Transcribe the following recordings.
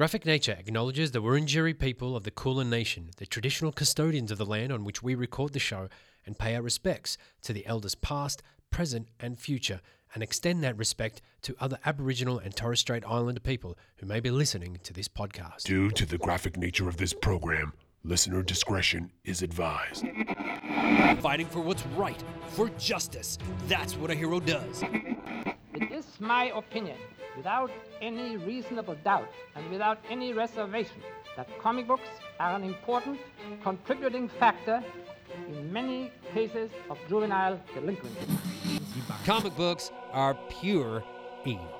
Graphic Nature acknowledges the Wurundjeri people of the Kulin Nation, the traditional custodians of the land on which we record the show, and pay our respects to the elders past, present, and future, and extend that respect to other Aboriginal and Torres Strait Islander people who may be listening to this podcast. Due to the graphic nature of this program, listener discretion is advised. Fighting for what's right, for justice. That's what a hero does. It is my opinion, without any reasonable doubt and without any reservation, that comic books are an important contributing factor in many cases of juvenile delinquency. Comic books are pure evil.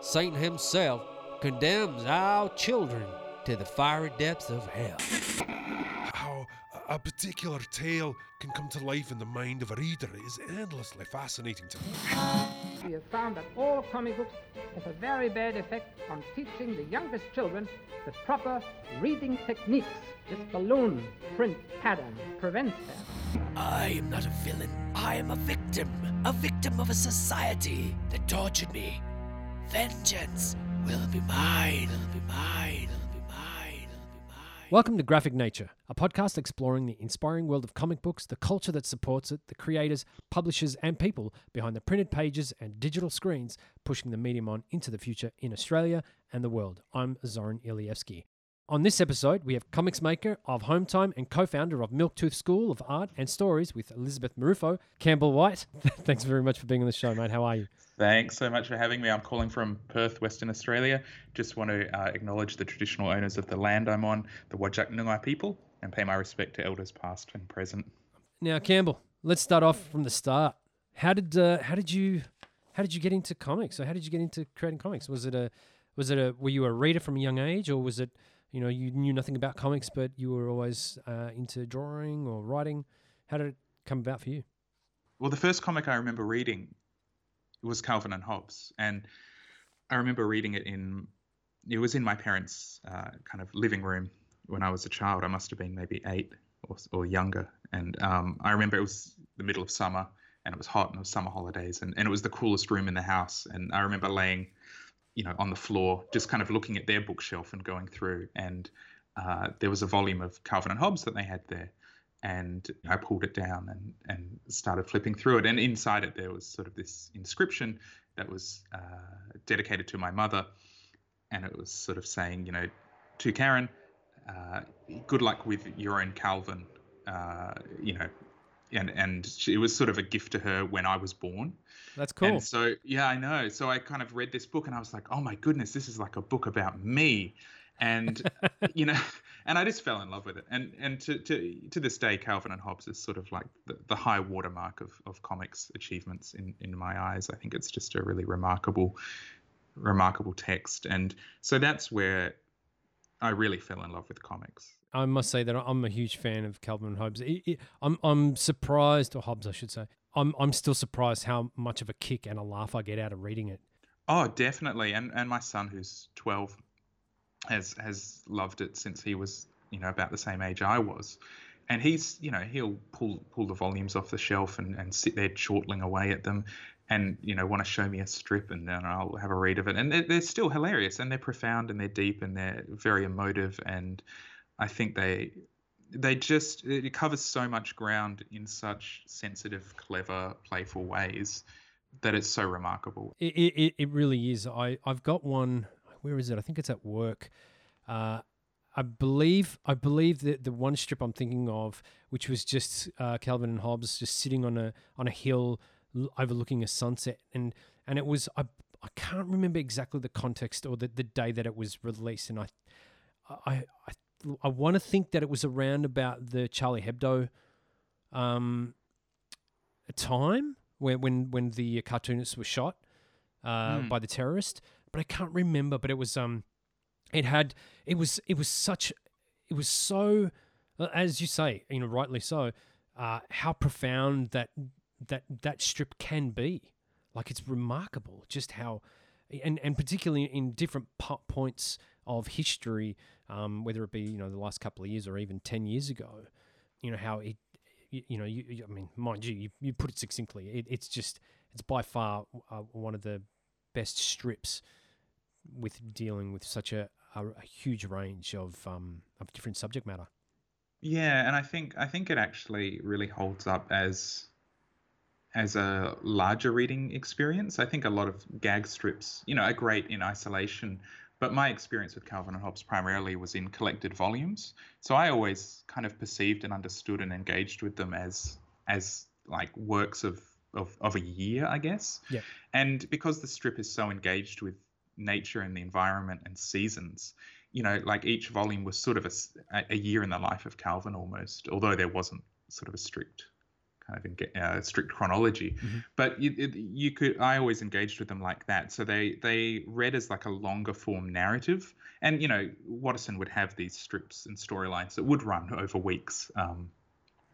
Satan himself condemns our children to the fiery depths of hell. How a particular tale can come to life in the mind of a reader is endlessly fascinating to me. We have found that all comic books have a very bad effect on teaching the youngest children the proper reading techniques. This balloon print pattern prevents that. I am not a villain. I am a victim. A victim of a society that tortured me. Vengeance will be mine. It'll be mine. It'll be mine. Welcome to Graphic Nature, a podcast exploring the inspiring world of comic books, the culture that supports it, the creators, publishers, and people behind the printed pages and digital screens pushing the medium on into the future in Australia and the world. I'm Zoran Ilievsky. On this episode, we have comics maker of Home Time and co founder of Milktooth School of Art and Stories with Elizabeth Marruffo, Campbell Whyte. Thanks very much for being on the show, mate. How are you? Thanks so much for having me. I'm calling from Perth, Western Australia. Just want to uh, acknowledge the traditional owners of the land I'm on, the Wajak Noongar people, and pay my respect to elders past and present. Now, Campbell, let's start off from the start. How did uh, how did you how did you get into comics? Or how did you get into creating comics? Was it a was it a were you a reader from a young age, or was it you know you knew nothing about comics, but you were always uh, into drawing or writing? How did it come about for you? Well, the first comic I remember reading was Calvin and Hobbes, and I remember reading it in it was in my parents' uh, kind of living room when I was a child. I must have been maybe eight or, or younger, and um, I remember it was the middle of summer and it was hot and it was summer holidays, and, and it was the coolest room in the house. And I remember laying, you know, on the floor, just kind of looking at their bookshelf and going through, and uh, there was a volume of Calvin and Hobbes that they had there and I pulled it down and and started flipping through it. And inside it, there was sort of this inscription that was uh, dedicated to my mother, and it was sort of saying, you know, to Karen, uh, good luck with your own Calvin, uh, you know. And and she, it was sort of a gift to her when I was born. That's cool. And so yeah, I know. So I kind of read this book and I was like, oh my goodness, this is like a book about me, and you know and I just fell in love with it. And and to to to this day, Calvin and Hobbes is sort of like the, the high watermark of of comics achievements in in my eyes. I think it's just a really remarkable remarkable text, and so that's where I really fell in love with comics. I must say that I'm a huge fan of Calvin and Hobbes. It- it- I'm I'm surprised, or Hobbes, I should say. I'm I'm still surprised how much of a kick and a laugh I get out of reading it. Oh, definitely. And and my son, who's twelve, has has loved it since he was you know about the same age I was, and he's you know he'll pull pull the volumes off the shelf and and sit there chortling away at them, and you know want to show me a strip and then I'll have a read of it, and they're, they're still hilarious and they're profound and they're deep and they're very emotive and I think they they just it covers so much ground in such sensitive, clever, playful ways that it's so remarkable. It, it, it really is. I, I've got one. Where is it? I think it's at work. Uh, I believe I believe that the one strip I'm thinking of, which was just uh, Calvin and Hobbes just sitting on a on a hill overlooking a sunset, and and it was I I can't remember exactly the context or the, the day that it was released, and I I I, I want to think that it was around about the Charlie Hebdo um, time when when when the cartoonists were shot uh, Hmm. by the terrorist, but I can't remember. But it was um, it had it was it was such it was so as you say, you know, rightly so, uh, how profound that that that strip can be. Like it's remarkable just how, and and particularly in different points of history, um, whether it be you know the last couple of years or even ten years ago, you know how it, you, you know, you, you- I mean, mind you, you, you put it succinctly. It, it's just it's by far uh, one of the best strips with dealing with such a, a, a huge range of um, of different subject matter. Yeah, and I think I think it actually really holds up as as a larger reading experience. I think a lot of gag strips, you know, are great in isolation, but my experience with Calvin and Hobbes primarily was in collected volumes. So I always kind of perceived and understood and engaged with them as as like works of of, of a year, I guess. Yeah. And because the strip is so engaged with nature and the environment and seasons, you know, like each volume was sort of a, a year in the life of Calvin almost, although there wasn't sort of a strict kind of in, uh, strict chronology. Mm-hmm. But you, it, you could, I always engaged with them like that. So they they read as like a longer form narrative, and you know, Watterson would have these strips and storylines that would run over weeks, um,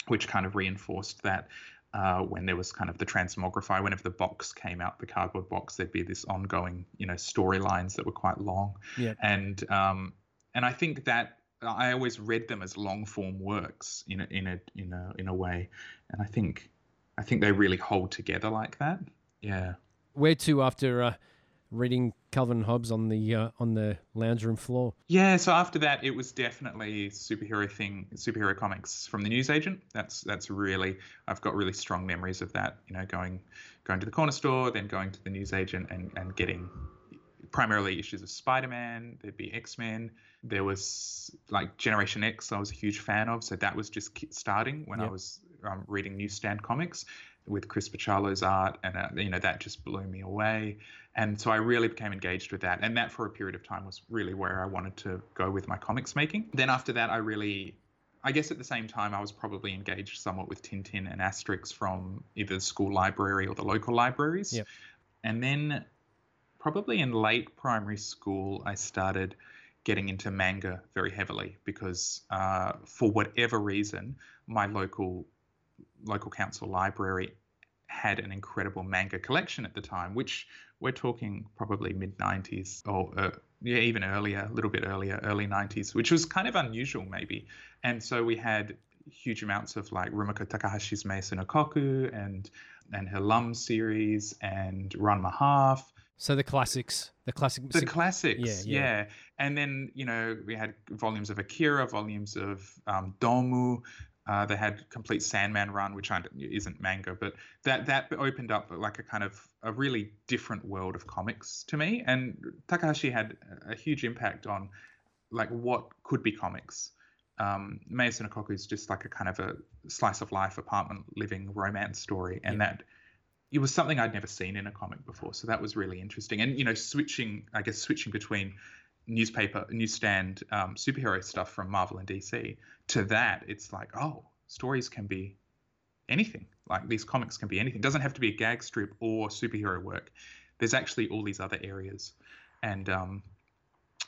which kind of reinforced that. Uh, when there was kind of the transmogrify, whenever the box came out, the cardboard box, there'd be this ongoing, you know, storylines that were quite long. Yeah. And um, and I think that I always read them as long form works in a in a in a in a way, and I think I think they really hold together like that. Yeah. Where to after uh, reading Calvin and Hobbes on the uh, on the lounge room floor? Yeah. So after that, it was definitely superhero thing, superhero comics from the newsagent. That's that's really I've got really strong memories of that. You know, going going to the corner store, then going to the newsagent and and getting primarily issues of Spider-Man. There'd be X-Men. There was like Generation X. I was a huge fan of. So that was just starting when Yep. I was um, reading newsstand comics with Chris Bachalo's art, and uh, you know that just blew me away. And so I really became engaged with that, and that for a period of time was really where I wanted to go with my comics making. Then after that, I really I guess at the same time, I was probably engaged somewhat with Tintin and Asterix from either the school library or the local libraries. Yep. And then, probably in late primary school, I started getting into manga very heavily because, uh, for whatever reason, my local local council library had an incredible manga collection at the time, which we're talking probably mid 90s or uh, yeah, even earlier, a little bit earlier, early 90s, which was kind of unusual maybe. And so we had huge amounts of like Rumiko Takahashi's Maison Ikkoku and and her Lum series and Ranma Half, So the classics, the classic. the classics, yeah, yeah, yeah. And then you know we had volumes of Akira, volumes of um, Domu. Uh, they had complete Sandman run, which isn't manga, but that that opened up like a kind of a really different world of comics to me. And Takahashi had a huge impact on like what could be comics. Um, Maison Ikkoku is just like a kind of a slice of life apartment living romance story, and that it was something I'd never seen in a comic before. So that was really interesting. And you know, switching, I guess, switching between newspaper, newsstand um, superhero stuff from Marvel and DC to that, it's like, oh, stories can be anything. Like these comics can be anything. It doesn't have to be a gag strip or superhero work. There's actually all these other areas, and um,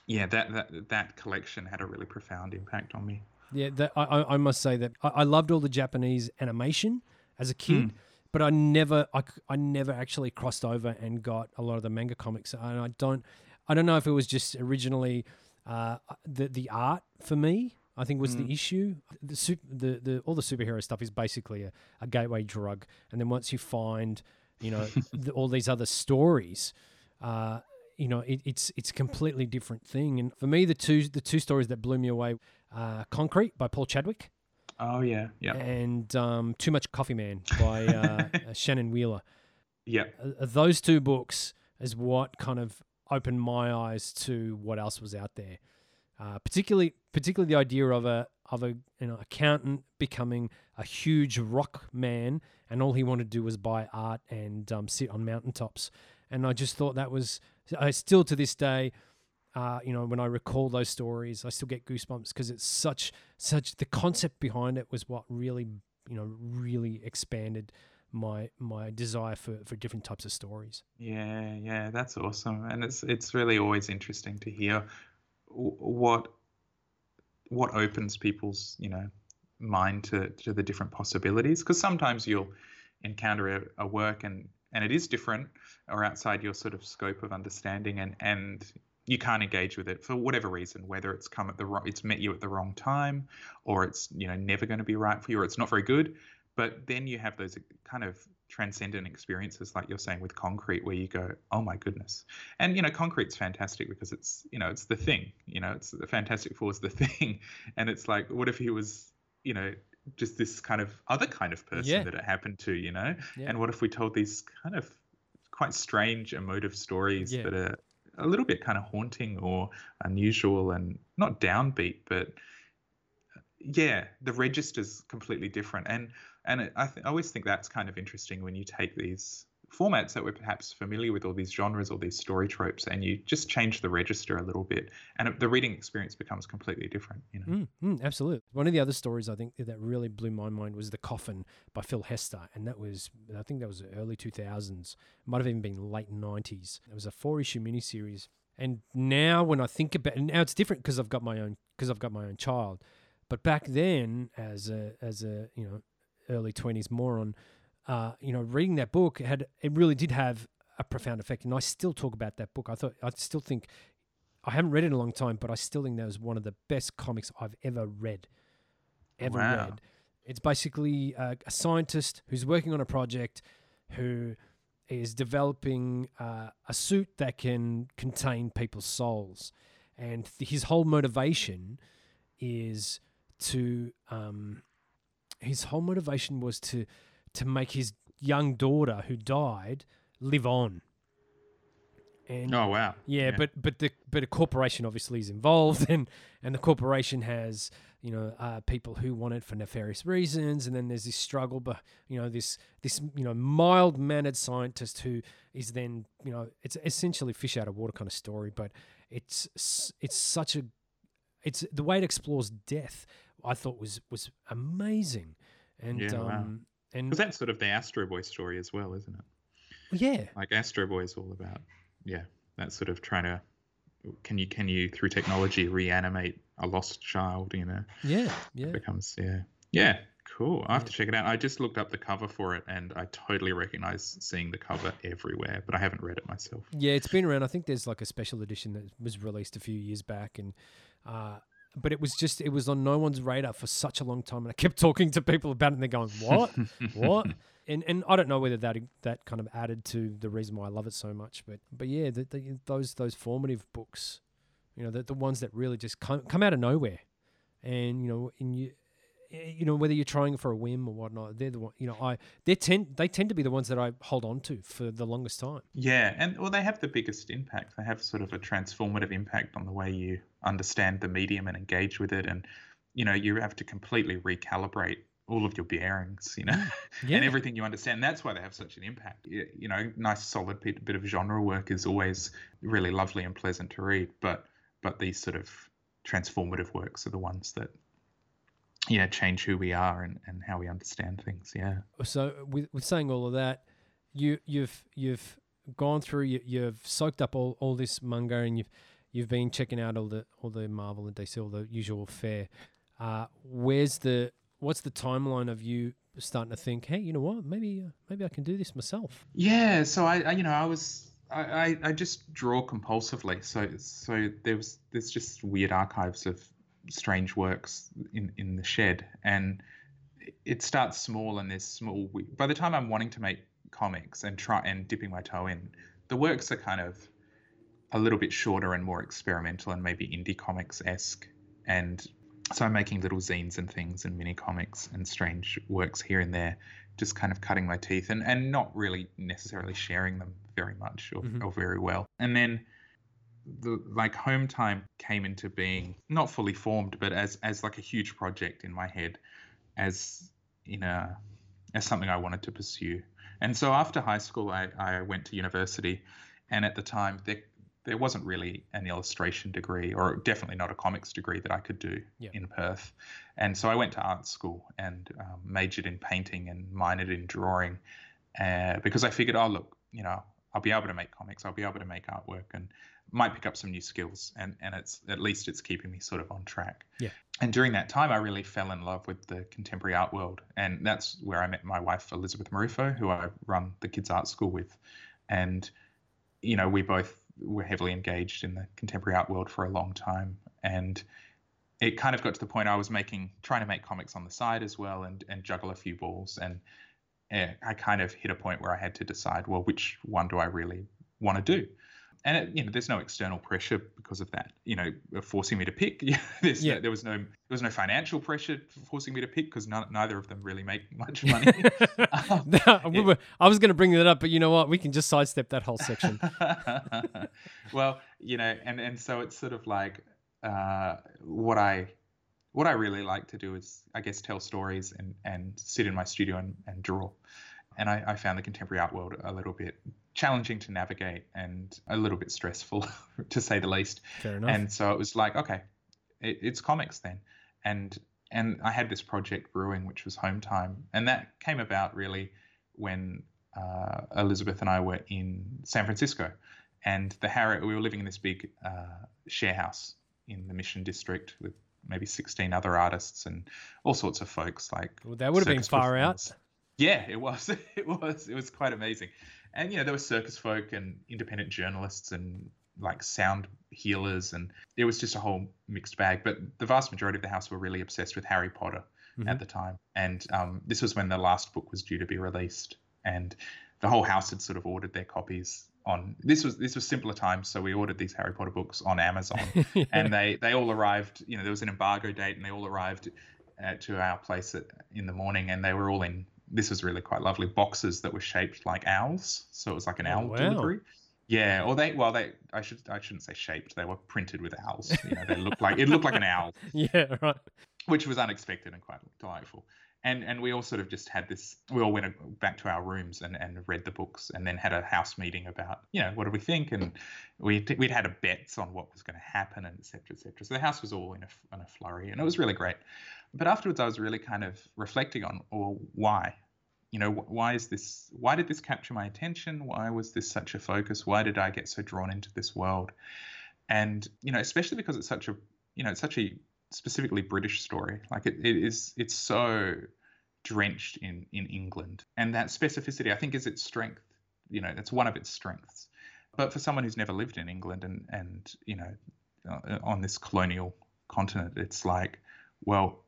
yeah, that that that collection had a really profound impact on me. Yeah, that, I, I must say that I, I loved all the Japanese animation as a kid, but I never I, I never actually crossed over and got a lot of the manga comics, and I don't I don't know if it was just originally uh, the the art for me. I think was the issue. The, sup- the the all the superhero stuff is basically a, a gateway drug, and then once you find you know the, all these other stories. Uh, you know, it, it's it's a completely different thing. And for me, the two the two stories that blew me away, uh, "Concrete" by Paul Chadwick Oh yeah, yeah, and um, "Too Much Coffee Man" by uh, uh, Shannon Wheeler. yeah. Uh, those two books is what kind of opened my eyes to what else was out there. Uh, particularly, particularly the idea of a of a you know accountant becoming a huge rock man, and all he wanted to do was buy art and um, sit on mountaintops. And I just thought that was, I still to this day, uh, you know, when I recall those stories, I still get goosebumps because it's such such the concept behind it was what really you know really expanded my my desire for for different types of stories. Yeah, yeah, that's awesome, and it's it's really always interesting to hear what what opens people's you know mind to to the different possibilities. Because sometimes you'll encounter a, a work and and it is different or outside your sort of scope of understanding, and and you can't engage with it for whatever reason, whether it's come at the wrong, it's met you at the wrong time, or it's you know never going to be right for you, or it's not very good. But then you have those uh, kind of transcendent experiences like you're saying with concrete where you go oh my goodness and you know concrete's fantastic because it's you know it's the thing you know it's the fantastic four is the thing and it's like what if he was you know just this kind of other kind of person Yeah. that it happened to you know Yeah. and what if we told these kind of quite strange emotive stories Yeah. that are a little bit kind of haunting or unusual and not downbeat but uh, yeah the register's completely different and and it, I, th- I always think that's kind of interesting when you take these formats that we're perhaps familiar with, all these genres, all these story tropes, and you just change the register a little bit, and the reading experience becomes completely different. You know. Mm, mm, absolutely. One of the other stories I think that really blew my mind was The Coffin by Phil Hester. And that was, I think that was early 2000s. Might have even been late 90s. It was a four issue miniseries. And now when I think about it, now it's different because I've got my own, because I've got my own child. But back then, as a, as a, you know, early 20s moron, uh, you know, reading that book had, it really did have a profound effect. And I still talk about that book. I thought, I still think I haven't read it in a long time, but I still think that was one of the best comics I've ever read. Ever Wow. read. It's basically a, a scientist who's working on a project who is developing uh, a suit that can contain people's souls. And th- his whole motivation is to, um, his whole motivation was to, to make his young daughter who died live on. And Oh wow. yeah, but but the but a corporation obviously is involved, and and the corporation has you know uh, people who want it for nefarious reasons, and then there's this struggle, but you know this this you know mild mannered scientist who is then you know it's essentially fish out of water kind of story, but it's it's such a it's the way it explores death. I thought was was amazing, and Yeah, wow. um and because that's sort of the Astro Boy story as well, isn't it? yeah Like Astro Boy is all about, yeah, that sort of trying to. Can you can you through technology reanimate a lost child? You know, yeah yeah it becomes yeah yeah cool. I have to check it out. I just looked up the cover for it, and I totally recognize seeing the cover everywhere, but I haven't read it myself. Yeah, it's been around. I think there's like a special edition that was released a few years back, and uh, but it was just it was on no one's radar for such a long time, and I kept talking to people about it, and they're going, "What? what?" And and I don't know whether that that kind of added to the reason why I love it so much, but but yeah, the, the, those those formative books, you know, the the ones that really just come come out of nowhere, and you know, and you. Eh, You know whether you're trying for a whim or whatnot, they're the one. You know, I they tend they tend to be the ones that I hold on to for the longest time. Yeah, and well, they have the biggest impact. They have sort of a transformative impact on the way you understand the medium and engage with it, and you know, you have to completely recalibrate all of your bearings, you know, Yeah. and everything you understand. That's why they have such an impact. You, know, nice solid bit of genre work is always really lovely and pleasant to read, but but these sort of transformative works are the ones that yeah change who we are and, and how we understand things yeah so with, with saying all of that, you you've you've gone through you, you've soaked up all, all this manga and you've you've been checking out all the all the Marvel and DC all the usual fare. Uh, where's the what's the timeline of you starting to think, hey, you know what, maybe uh, maybe I can do this myself? Yeah, so I, I you know, I was I, I, I just draw compulsively. So so there was there's just weird archives of strange works in in the shed, and it starts small and there's small. By the time I'm wanting to make comics and try and dipping my toe in, the works are kind of a little bit shorter and more experimental and maybe indie comics esque, and so I'm making little zines and things and mini comics and strange works here and there just kind of cutting my teeth and, and not really necessarily sharing them very much or, Mhm. or very well. And then the like home time came into being not fully formed, but as as like a huge project in my head, as in a as something I wanted to pursue. And so after high school I, I went to university and at the time there there wasn't really an illustration degree or definitely not a comics degree that I could do Yeah. in Perth. And so I went to art school and um, majored in painting and minored in drawing uh, because I figured, oh, look, you know, I'll be able to make comics, I'll be able to make artwork and might pick up some new skills. And, and it's at least it's keeping me sort of on track. Yeah. And during that time, I really fell in love with the contemporary art world. And that's where I met my wife, Elizabeth Marruffo, who I run the kids' art school with. And, you know, we both were heavily engaged in the contemporary art world for a long time. And it kind of got to the point I was making trying to make comics on the side as well and and juggle a few balls and yeah, I kind of hit a point where I had to decide well which one do I really want to do and it, you know there's no external pressure because of that you know forcing me to pick Yeah. no, there was no there was no financial pressure forcing me to pick because neither of them really make much money we were- I was going to bring that up, but you know what? We can just sidestep that whole section. well, you know, and and so it's sort of like uh, what I what I really like to do is, I guess, tell stories and and sit in my studio and, and draw. And I, I found the contemporary art world a little bit challenging to navigate and a little bit stressful, to say the least. Fair enough. And so it was like, okay, it, it's comics then. And and I had this project brewing, which was Home Time, and that came about really when uh, Elizabeth and I were in San Francisco, and the Harry we were living in this big uh, share house in the Mission District with maybe 16 other artists and all sorts of folks like Well, that would have been far out. Yeah, it was. It was. It was quite amazing. And you know, there were circus folk and independent journalists and like sound healers, and it was just a whole mixed bag. But the vast majority of the house were really obsessed with Harry Potter Mhm. at the time, and um, this was when the last book was due to be released, and the whole house had sort of ordered their copies on. This was this was simpler times, so we ordered these Harry Potter books on Amazon and they they all arrived. You know, there was an embargo date, and they all arrived uh, to our place at, in the morning, and they were all in. This was really quite lovely boxes that were shaped like owls, so it was like an Oh, owl wow. delivery. Yeah, or they well they I should I shouldn't say shaped. They were printed with owls. You know, they looked like it looked like an owl yeah, right. which was unexpected and quite delightful. And and we all sort of just had this. We all went back to our rooms and, and read the books, and then had a house meeting about you know what do we think, and we we'd had a bets on what was going to happen, and et cetera, et cetera. So the house was all in a in a flurry, and it was really great. But afterwards, I was really kind of reflecting on, well, why, you know, why is this? Why did this capture my attention? Why was this such a focus? Why did I get so drawn into this world? And you know, especially because it's such a you know it's such a specifically British story. Like it, it is, it's so drenched in in England, and that specificity I think is its strength. You know, that's one of its strengths. But for someone who's never lived in England and and you know uh, on this colonial continent, it's like, well,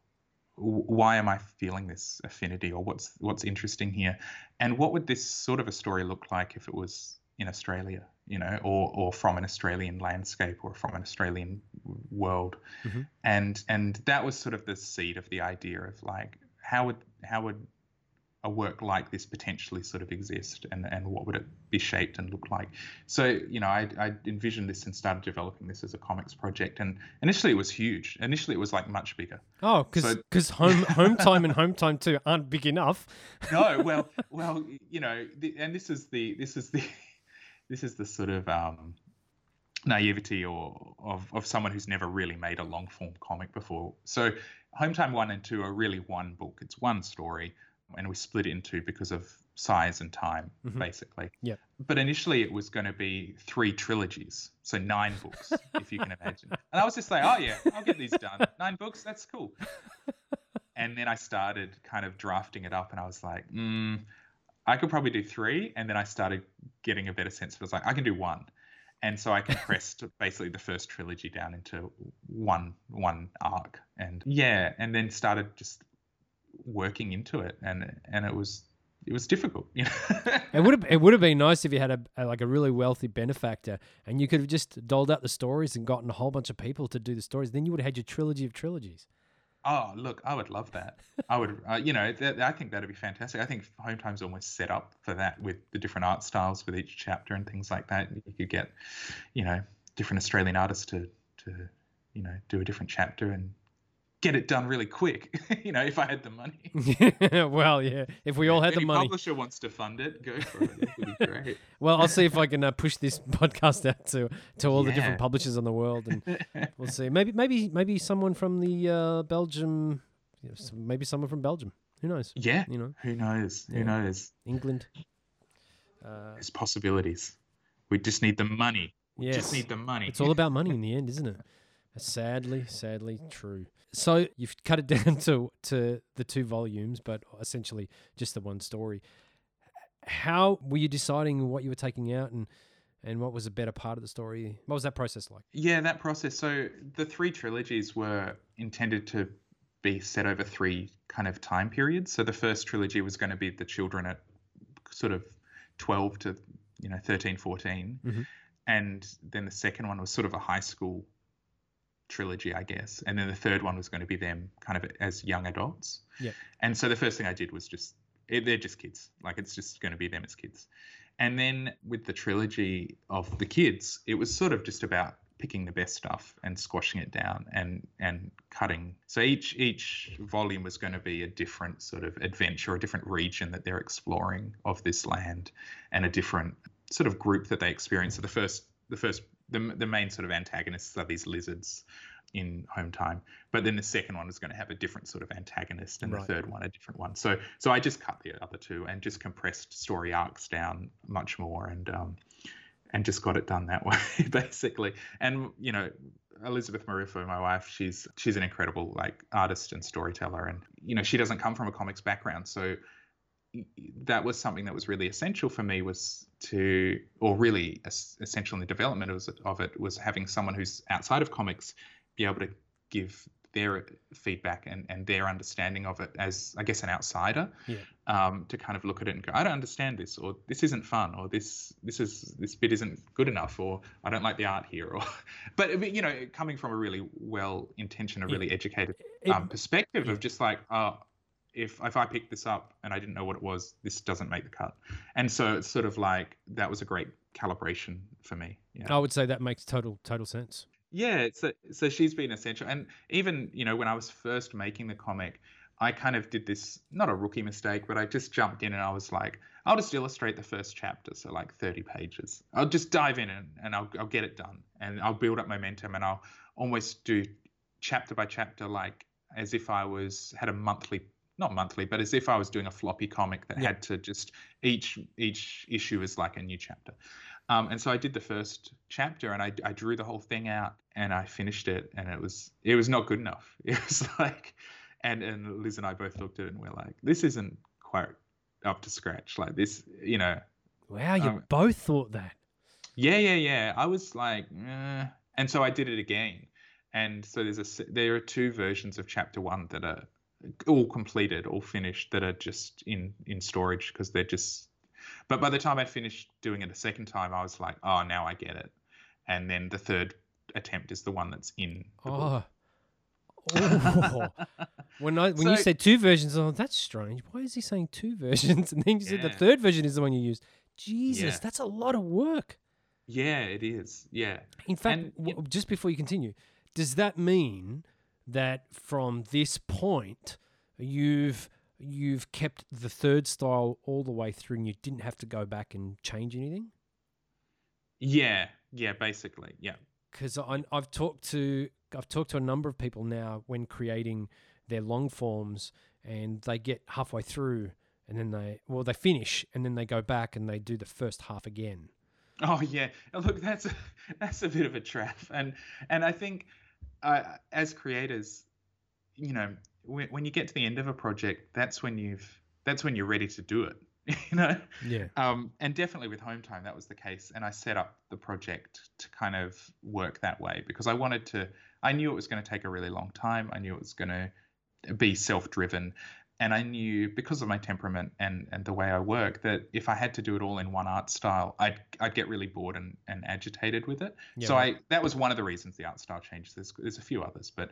why am I feeling this affinity, or what's what's interesting here, and what would this sort of a story look like if it was in Australia, you know, or or from an Australian landscape or from an Australian world, Mhm. and and that was sort of the seed of the idea of like how would how would a work like this potentially sort of exist and and what would it be shaped and look like? So you know I, I envisioned this and started developing this as a comics project. And initially it was huge. Initially it was like much bigger. Oh, because So- home home time and home time two aren't big enough. no well well you know the, and this is the this is the this is the sort of um naivety or of, of someone who's never really made a long form comic before. So home time one and two are really one book. It's one story and we split it in two because of size and time Mhm. basically. Yep. but initially it was going to be three trilogies so nine books if you can imagine. And i was just like oh yeah i'll get these done. Nine books? That's cool. And then I started kind of drafting it up, and I was like, mm, I could probably do three. And then I started getting a better sense of it. I was like, I can do one. And so I compressed basically the first trilogy down into one one arc, and yeah, and then started just working into it, and and it was it was difficult, you know. It would have it would have been nice if you had a, a like a really wealthy benefactor and you could have just doled out the stories and gotten a whole bunch of people to do the stories. Then you would have had your trilogy of trilogies. Oh, look, I would love that. I would, uh, you know, th- I think that'd be fantastic. I think Home Time's almost set up for that with the different art styles with each chapter and things like that. You could get, you know, different Australian artists to, to, you know, do a different chapter and get it done really quick. you know, if I had the money. well, yeah. If we all had if the money. publisher wants to fund it, go for it. That would be great. Well, I'll see if I can uh, push this podcast out to to all the different publishers on the world, and we'll see. Maybe maybe maybe someone from the uh, Belgium, you know, maybe someone from Belgium. Who knows? yeah. You know, Who knows? Who knows? England. Uh, There's possibilities. We just need the money. We yes, just need the money. it's all about money in the end, isn't it? Sadly, sadly true. So you've cut it down to to the two volumes, but essentially just the one story. How were you deciding what you were taking out and and what was a better part of the story? What was that process like? Yeah, that process. So the three trilogies were intended to be set over three kind of time periods. So the first trilogy was going to be the children at sort of 12 to, you know, 13, 14. Mhm. And then the second one was sort of a high school trilogy, I guess. And then the third one was going to be them kind of as young adults. Yeah. And so the first thing I did was just, it, they're just kids. Like it's just going to be them as kids. And then with the trilogy of the kids, it was sort of just about picking the best stuff and squashing it down and and cutting. So each each volume was going to be a different sort of adventure, a different region that they're exploring of this land, and a different sort of group that they experience. So the first the first the, the main sort of antagonists are these lizards in home time but then the second one is going to have a different sort of antagonist and Right. the third one a different one. So so i just cut the other two and just compressed story arcs down much more and um and just got it done that way basically. And you know elizabeth marruffo my wife she's she's an incredible like artist and storyteller and you know she doesn't come from a comics background. So that was something that was really essential for me was to or really essential in the development of, of it was having someone who's outside of comics be able to give their feedback and, and their understanding of it as I guess an outsider Yeah. um, to kind of look at it and go I don't understand this or this isn't fun or this this is this bit isn't good enough or I don't like the art here or but you know coming from a really well intentioned a really educated It- um, perspective of just like uh, if if I picked this up and I didn't know what it was, this doesn't make the cut. And so it's sort of like that was a great calibration for me. Yeah. I would say that makes total total sense. Yeah, so so she's been essential, and even you know when I was first making the comic, I kind of did this not a rookie mistake, but I just jumped in and I was like, I'll just illustrate the first chapter, so like 30 pages. I'll just dive in and, and I'll I'll get it done, and I'll build up momentum, and I'll almost do chapter by chapter, like as if I was had a monthly. Not monthly, but as if I was doing a floppy comic that Yeah. had to just each each issue is like a new chapter. Um, and so I did the first chapter and I, I drew the whole thing out and I finished it and it was it was not good enough. It was like and and Liz and I both looked at it and we're like, this isn't quite up to scratch. Like this, you know. Wow, you Um, both thought that. Yeah, yeah, yeah. I was like, eh. and so I did it again. And so there's a there are two versions of chapter one that are all completed, all finished, that are just in in storage because they're just. But by the time I finished doing it a second time, I was like, oh, now I get it. And then the third attempt is the one that's in. The book. Oh. oh. When I when you So- said two versions, oh, that's strange. Why is he saying two versions? And then you said the third version is the one you used. Jesus, Yeah. that's a lot of work. Yeah, it is. Yeah. In fact, And, w- y- just before you continue, does that mean that from this point you've you've kept the third style all the way through and you didn't have to go back and change anything? Yeah. Yeah. Basically. Yeah. because I've talked to I've talked to a number of people now when creating their long forms, and they get halfway through, and then they well they finish, and then they go back and they do the first half again. Oh yeah, look, that's a, that's a bit of a trap, and and I think as creators, you know, when, when you get to the end of a project, that's when you've that's when you're ready to do it, you know. Yeah, Um, and definitely with home time, that was the case. And I set up the project to kind of work that way because I wanted to. I knew it was going to take a really long time. I knew it was going to be self-driven, and I knew because of my temperament and and the way I work that if I had to do it all in one art style, I'd I'd get really bored and, and agitated with it. Yeah, so. I that was one of the reasons the art style changed. There's there's a few others, but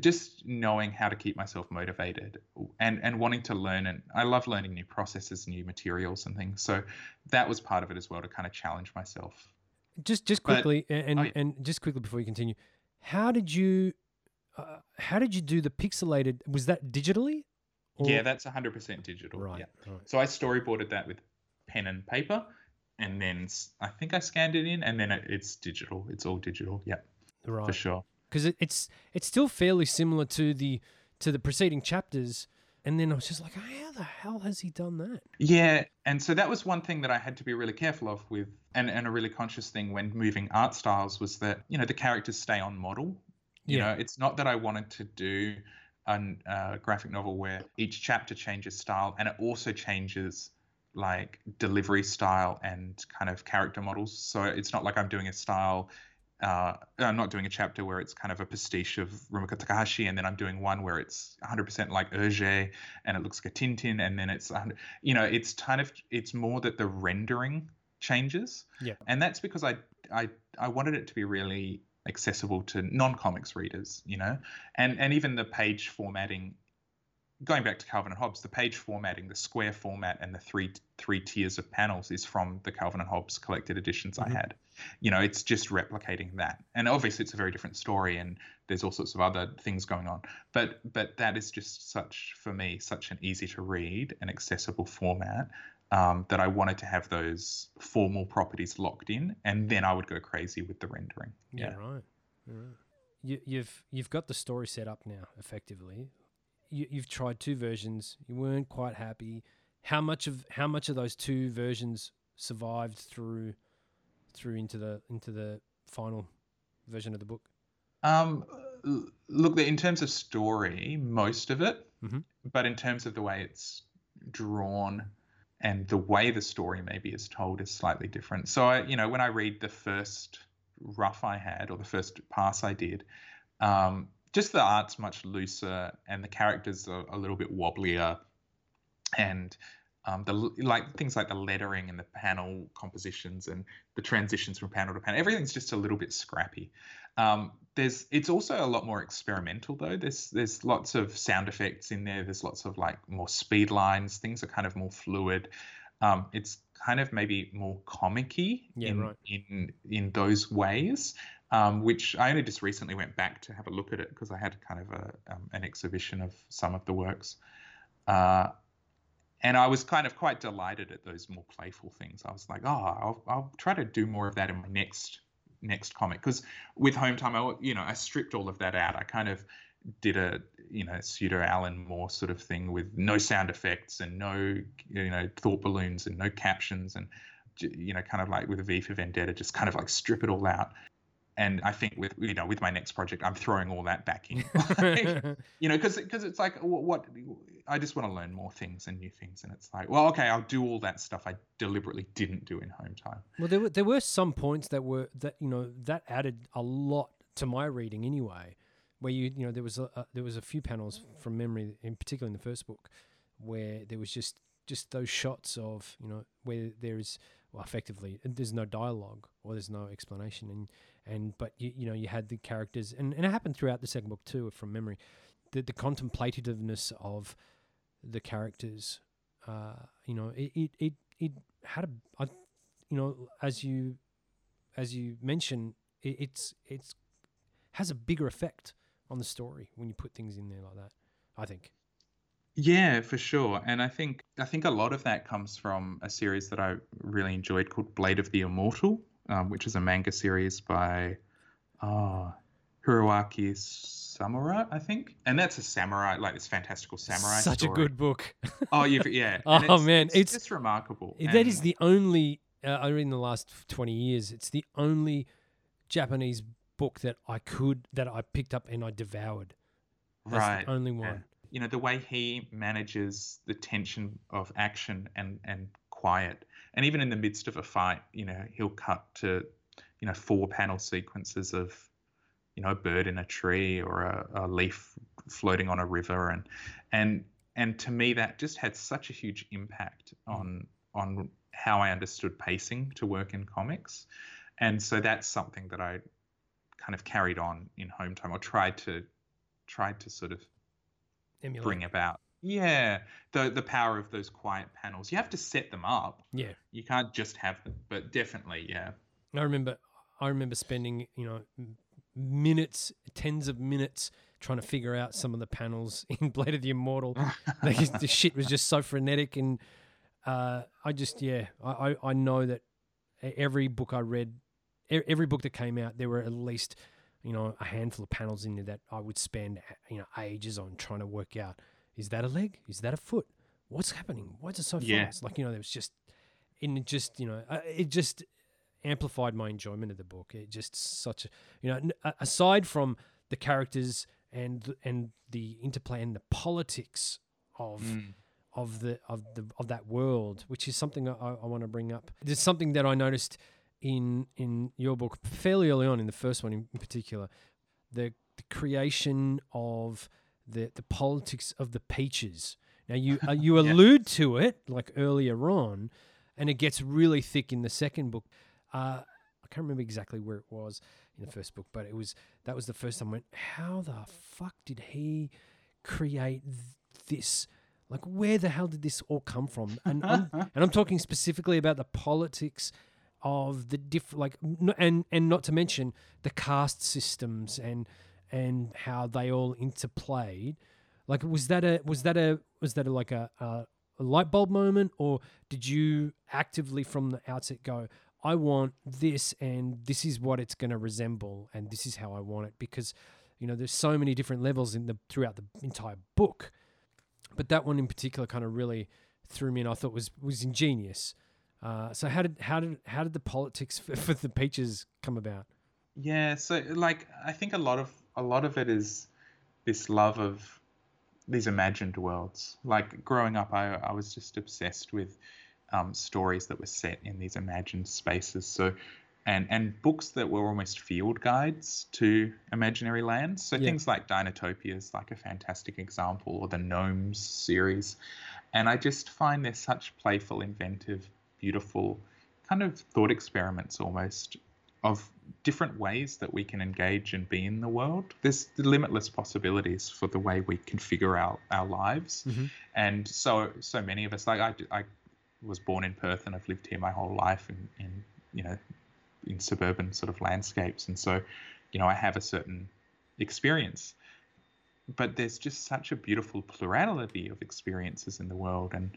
just knowing how to keep myself motivated and and wanting to learn and I love learning new processes, new materials and things. So that was part of it as well to kind of challenge myself. just just quickly, a- and and just quickly before you continue, how did you uh, how did you do the pixelated? Was that digitally? Yeah, that's 100% digital. right. Yeah. right. So I storyboarded that with pen and paper and then I think I scanned it in and then it, it's digital. It's all digital. Yeah, right. for sure. because it, it's it's still fairly similar to the to the preceding chapters. And then I was just like, oh, how the hell has he done that? Yeah, and so that was one thing that I had to be really careful of with, and, and a really conscious thing when moving art styles was that you know the characters stay on model. You Yeah. know, it's not that I wanted to do a uh, graphic novel where each chapter changes style and it also changes like delivery style and kind of character models. So it's not like I'm doing a style. Uh, I'm not doing a chapter where it's kind of a pastiche of Rumiko Takahashi, and then I'm doing one where it's 100% like Hergé, and it looks like a Tintin, and then it's, you know, it's kind of, it's more that the rendering changes, Yeah. and that's because I, I, I wanted it to be really accessible to non-comics readers, you know, and and even the page formatting going back to Calvin and Hobbes, the page formatting, the square format, and the three three tiers of panels is from the Calvin and Hobbes collected editions Mhm. I had. You know, it's just replicating that, and obviously it's a very different story, and there's all sorts of other things going on. But but that is just such for me such an easy to read and accessible format. Um, that I wanted to have those formal properties locked in, and then I would go crazy with the rendering. Yeah, right. right. You, you've you've got the story set up now, effectively. You, you've tried two versions. You weren't quite happy. How much of how much of those two versions survived through through into the into the final version of the book? Um, l- look, in terms of story, most of it, Mhm. but in terms of the way it's drawn and the way the story maybe is told is slightly different. So, I, you know, when I read the first rough I had or the first pass I did, um, just the art's much looser and the characters are a little bit wobblier, and um, the like things like the lettering and the panel compositions and the transitions from panel to panel, everything's just a little bit scrappy. Um, there's it's also a lot more experimental though. There's there's lots of sound effects in there. There's lots of like more speed lines. Things are kind of more fluid. Um, it's kind of maybe more comicky Yeah, in right. in in those ways. Um, which I only just recently went back to have a look at it because I had kind of a um, an exhibition of some of the works. Uh, and I was kind of quite delighted at those more playful things. I was like, oh, I'll, I'll try to do more of that in my next next comic because with Home Time, I you know I stripped all of that out. I kind of did a you know pseudo Alan Moore sort of thing with no sound effects and no you know thought balloons and no captions and you know kind of like with V for Vendetta, just kind of like strip it all out. And I think with you know with my next project, I'm throwing all that back in. you know because because it's like what, what i just want to learn more things and new things and it's like well okay i'll do all that stuff i deliberately didn't do in home time well, there were there were some points that were that you know that added a lot to my reading anyway. Where you you know there was a, a there was a few panels from memory, in particular in the first book, where there was just just those shots of you know where there is well effectively there's no dialogue or there's no explanation and and but you you know you had the characters and, and it happened throughout the second book too from memory the the contemplativeness of the characters uh you know it it it, it had a you know as you as you mentioned it, it's it's has a bigger effect on the story when you put things in there like that i think. Yeah for sure and i think i think a lot of that comes from a series that i really enjoyed called blade of the immortal um, which is a manga series by uh, hiroaki samura i think. And that's a samurai like this fantastical samurai such story. a good book. Oh you've, yeah. Oh, and man, it's, it's- just remarkable. that is And- the only uh, I read in the last 20 years it's the only japanese book that i could that i picked up and i devoured. That's right. the only one. you know the way he manages the tension of action and and quiet and even in the midst of a fight you know he'll cut to you know four panel sequences of you know a bird in a tree or a, a leaf floating on a river and and and to me that just had such a huge impact mm. on on how i understood pacing to work in comics and so that's something that i kind of carried on in home time or tried to tried to sort of Emulate. bring about. Yeah, the the power of those quiet panels. You have to set them up. yeah You can't just have them. But definitely, yeah. I remember I remember spending, you know, minutes, tens of minutes trying to figure out some of the panels in Blade of the Immortal. like, the shit was just so frenetic and uh, I just yeah, I, I, I know that every book I read every book that came out there were at least you know a handful of panels in there that I would spend you know ages on trying to work out is that a leg? Is that a foot? What's happening? Why is it so Yeah. fast? Like you know there was just and it just you know uh, it just amplified my enjoyment of the book. It just such a you know aside from the characters and and the interplay and the politics of Mm. of the of the of that world, which is something I, I want to bring up. There's something that I noticed in in your book fairly early on in the first one in, in particular, the, the creation of the the politics of the peaches. Now you uh, you allude to it like earlier on, and it gets really thick in the second book. Uh, I can't remember exactly where it was in the first book, but it was that was the first time I went, how the fuck did he create th- this? Like, where the hell did this all come from? And I'm, and I'm talking specifically about the politics of the diff, like, n- and and not to mention the caste systems and and how they all interplayed. Like, was that a was that a was that a, like a, a a light bulb moment, or did you actively from the outset go, I want this, and this is what it's going to resemble, and this is how I want it? Because you know, there's so many different levels in the throughout the entire book, but that one in particular kind of really threw me, and I thought was was ingenious. Uh, so how did how did how did the politics for, for the peaches come about? Yeah, so like I think a lot of a lot of it is this love of these imagined worlds. Like growing up, I I was just obsessed with um, stories that were set in these imagined spaces. So and and books that were almost field guides to imaginary lands. So Yeah. things like Dinotopia is like a fantastic example, or the Gnomes series. And I just find they're such playful, inventive, beautiful kind of thought experiments almost of different ways that we can engage and be in the world. There's limitless possibilities for the way we configure our, our lives. Mhm. And so so many of us, like I, I was born in Perth and I've lived here my whole life in, in you know, in suburban sort of landscapes. And so, you know, I have a certain experience. But there's just such a beautiful plurality of experiences in the world and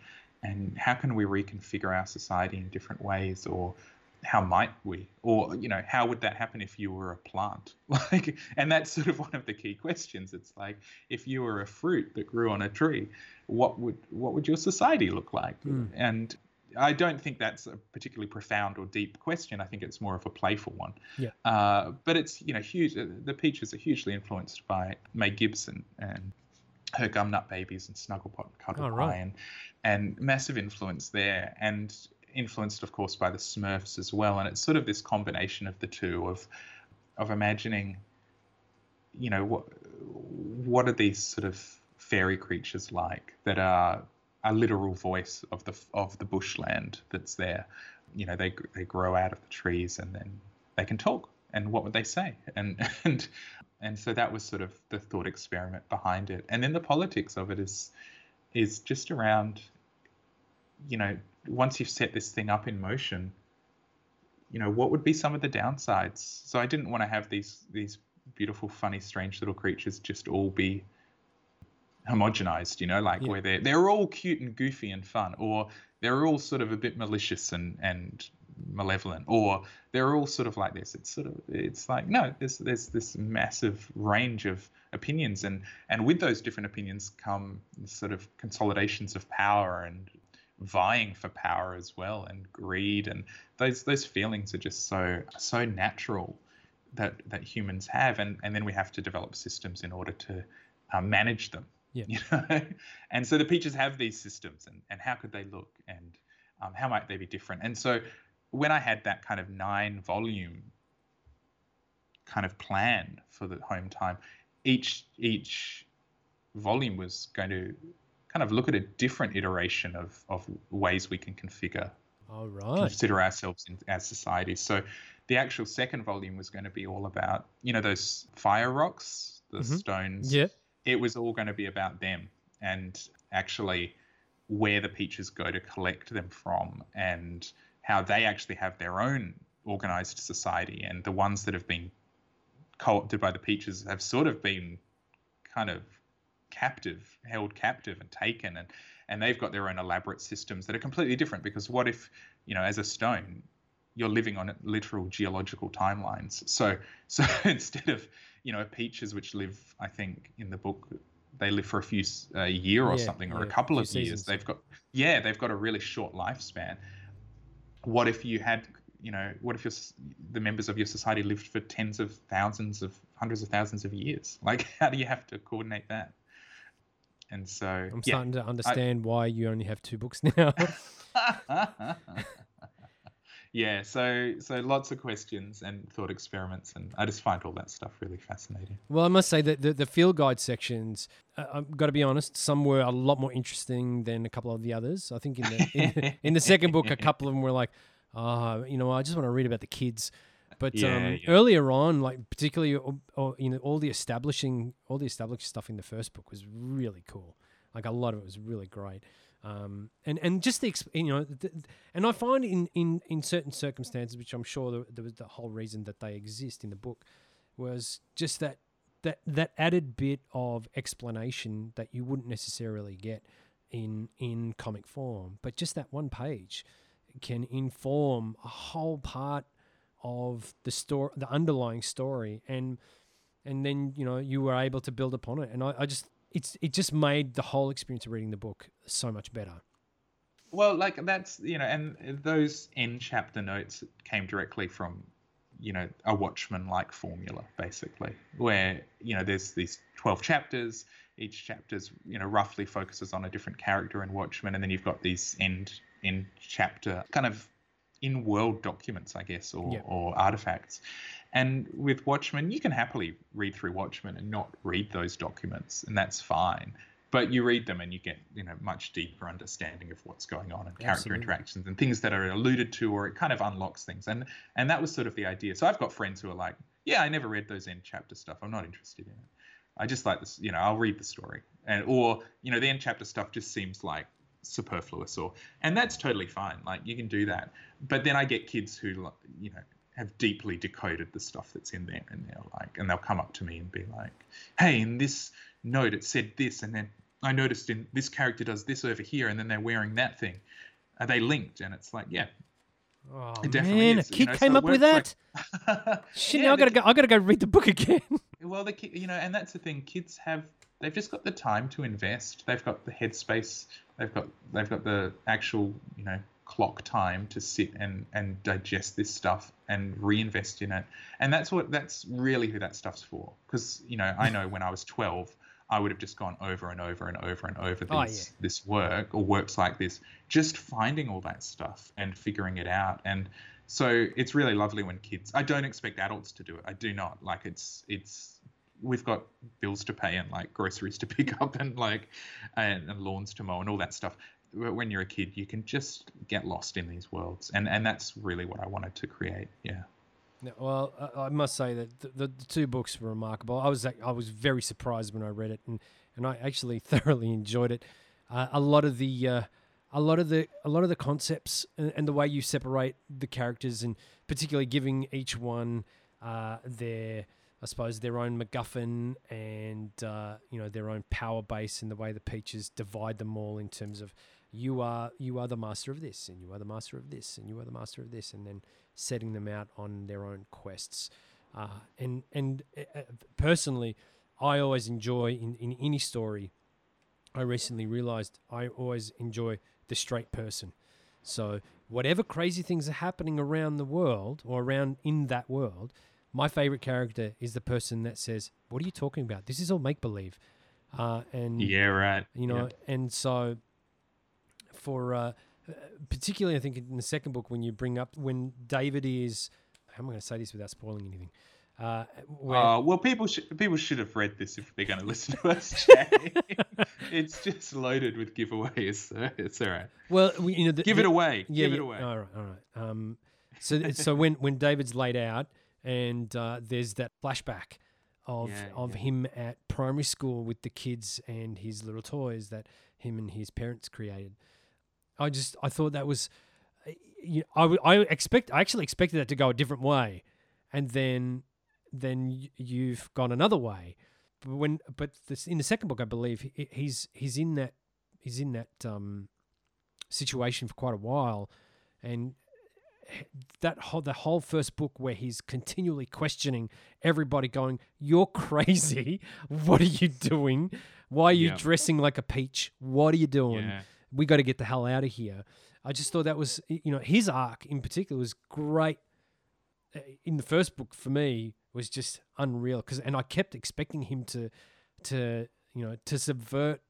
and how can we reconfigure our society in different ways or how might we? Or you know how would that happen if you were a plant? Like and that's sort of one of the key questions. It's like if you were a fruit that grew on a tree what would what would your society look like? Mm. and i don't think that's a particularly profound or deep question. I think it's more of a playful one. Yeah. uh, but it's you know huge uh, the peaches are hugely influenced by may gibbs and her gumnut babies and snugglepot and cuddle Oh, pie right. and and massive influence there. And influenced of course by the smurfs as well. And it's sort of this combination of the two of of imagining you know what what are these sort of fairy creatures like that are a literal voice of the of the bushland that's there? You know they they grow out of the trees and then they can talk and what would they say? And and and so that was sort of the thought experiment behind it. And then the politics of it is is just around you know once you've set this thing up in motion you know what would be some of the downsides so i didn't want to have these these beautiful funny strange little creatures just all be homogenized you know like Yeah. where they're they're all cute and goofy and fun or they're all sort of a bit malicious and and malevolent or they're all sort of like this it's sort of it's like no there's there's this massive range of opinions and and with those different opinions come sort of consolidations of power and vying for power as well and greed and those those feelings are just so so natural that that humans have. And and then we have to develop systems in order to uh, manage them Yeah. you know? And so the peaches have these systems and and how could they look and um, how might they be different? And so when i had that kind of nine volume kind of plan for the home time each each volume was going to kind of look at a different iteration of of ways we can configure All right. consider ourselves in, as society. So the actual second volume was going to be all about, you know, those fire rocks, the Mhm. stones. Yeah. It was all going to be about them and actually where the peaches go to collect them from and how they actually have their own organized society and the ones that have been co-opted by the peaches have sort of been kind of captive, held captive and taken and and they've got their own elaborate systems that are completely different because what if you know as a stone you're living on literal geological timelines? So so instead of you know peaches which live i think in the book they live for a few a year or Yeah, something or a couple of years they've got yeah they've got a really short lifespan. What if you had you know what if your, the members of your society lived for tens of thousands of hundreds of thousands of years? Like how do you have to coordinate that And so I'm yeah. starting to understand why you only have two books now. yeah, so so lots of questions and thought experiments, and I just find all that stuff really fascinating. well, I must say that the, the field guide sections, uh, I've got to be honest, some were a lot more interesting than a couple of the others. I think in the in, in the second book, a couple of them were like, oh, you know, I just want to read about the kids. But Yeah, um, yeah. earlier on, like particularly, or, or, you know, all the establishing, all the established stuff in the first book was really cool. Like a lot of it was really great. Um, and and just the exp- you know, th- and I find in in in certain circumstances, which I'm sure there, there was the whole reason that they exist in the book, was just that that that added bit of explanation that you wouldn't necessarily get in in comic form, but just that one page can inform a whole part of the story, the underlying story, and and then you know you were able to build upon it, and I, I just it's it just made the whole experience of reading the book so much better. Well, like that's you know, and those end chapter notes came directly from you know a Watchmen like formula, basically, where you know there's these twelve chapters. Each chapter's you know roughly focuses on a different character in Watchmen, and then you've got these end end chapter kind of in world documents, I guess, or, Yeah. or artifacts. And with Watchmen, you can happily read through Watchmen and not read those documents, and that's fine. But you read them and you get, you know, much deeper understanding of what's going on and character Absolutely. interactions and things that are alluded to, or it kind of unlocks things. And and that was sort of the idea. So I've got friends who are like, yeah, I never read those end chapter stuff. I'm not interested in it. I just like this, you know, I'll read the story. And or, you know, the end chapter stuff just seems like superfluous or and that's totally fine. Like you can do that. But then I get kids who you know, have deeply decoded the stuff that's in there and they're like and they'll come up to me and be like, Hey, in this note it said this and then I noticed in this character does this over here and then they're wearing that thing. Are they linked? And it's like, yeah, Oh It definitely man, is, a you kid know, came it up with that. like- Shit, Yeah, now I gotta go. I gotta go read the book again. Well, the ki- you know, and that's the thing. Kids have they've just got the time to invest. They've got the headspace. They've got they've got the actual you know clock time to sit and and digest this stuff and reinvest in it. And that's what that's really who that stuff's for. Because you know, I know when I was twelve. I would have just gone over and over and over and over Oh, this this work or works like this, just finding all that stuff and figuring it out. And so it's really lovely when kids. I don't expect adults to do it. I do not. Like it's it's we've got bills to pay and like groceries to pick up and like and, and lawns to mow and all that stuff. When you're a kid, you can just get lost in these worlds, and and that's really what I wanted to create. Yeah. Well, I, must say that the, the, the two books were remarkable. I was I was very surprised when I read it, and, and I actually thoroughly enjoyed it. Uh, a lot of the uh, a lot of the a lot of the concepts and, and the way you separate the characters, and particularly giving each one uh, their I suppose their own MacGuffin and uh, you know their own power base, and the way the Peaches divide them all in terms of you are you are the master of this, and you are the master of this, and you are the master of this, and then setting them out on their own quests. Uh, and and uh, uh, personally, I always enjoy in, in any story. I recently realized I always enjoy the straight person. So whatever crazy things are happening around the world or around in that world, my favorite character is the person that says, "What are you talking about? This is all make believe." Uh, and Yeah. Right. you know and so for uh, particularly i think in the second book when you bring up when david is how am i going to say this without spoiling anything uh, where, Uh, well, people should people should have read this if they're going to listen to us it's just loaded with giveaways, so it's all right. well we, you know the, Give the- it away. yeah, Give yeah, it away. all right all right um so so when when david's laid out and uh, there's that flashback of Yeah, of yeah. him at primary school with the kids and his little toys that him and his parents created I just I thought that was you I, w- I expect I actually expected that to go a different way, and then then you've gone another way. But when but this, in the second book, I believe he, he's he's in that he's in that um, situation for quite a while, and that whole the whole first book where he's continually questioning everybody, going, "You're crazy! What are you doing? Why are you Yeah. dressing like a peach? What are you doing?" Yeah. we got to get the hell out of here. I just thought that was, you know, his arc in particular was great. Uh, In the first book, for me, was just unreal because, and I kept expecting him to, to you know, to subvert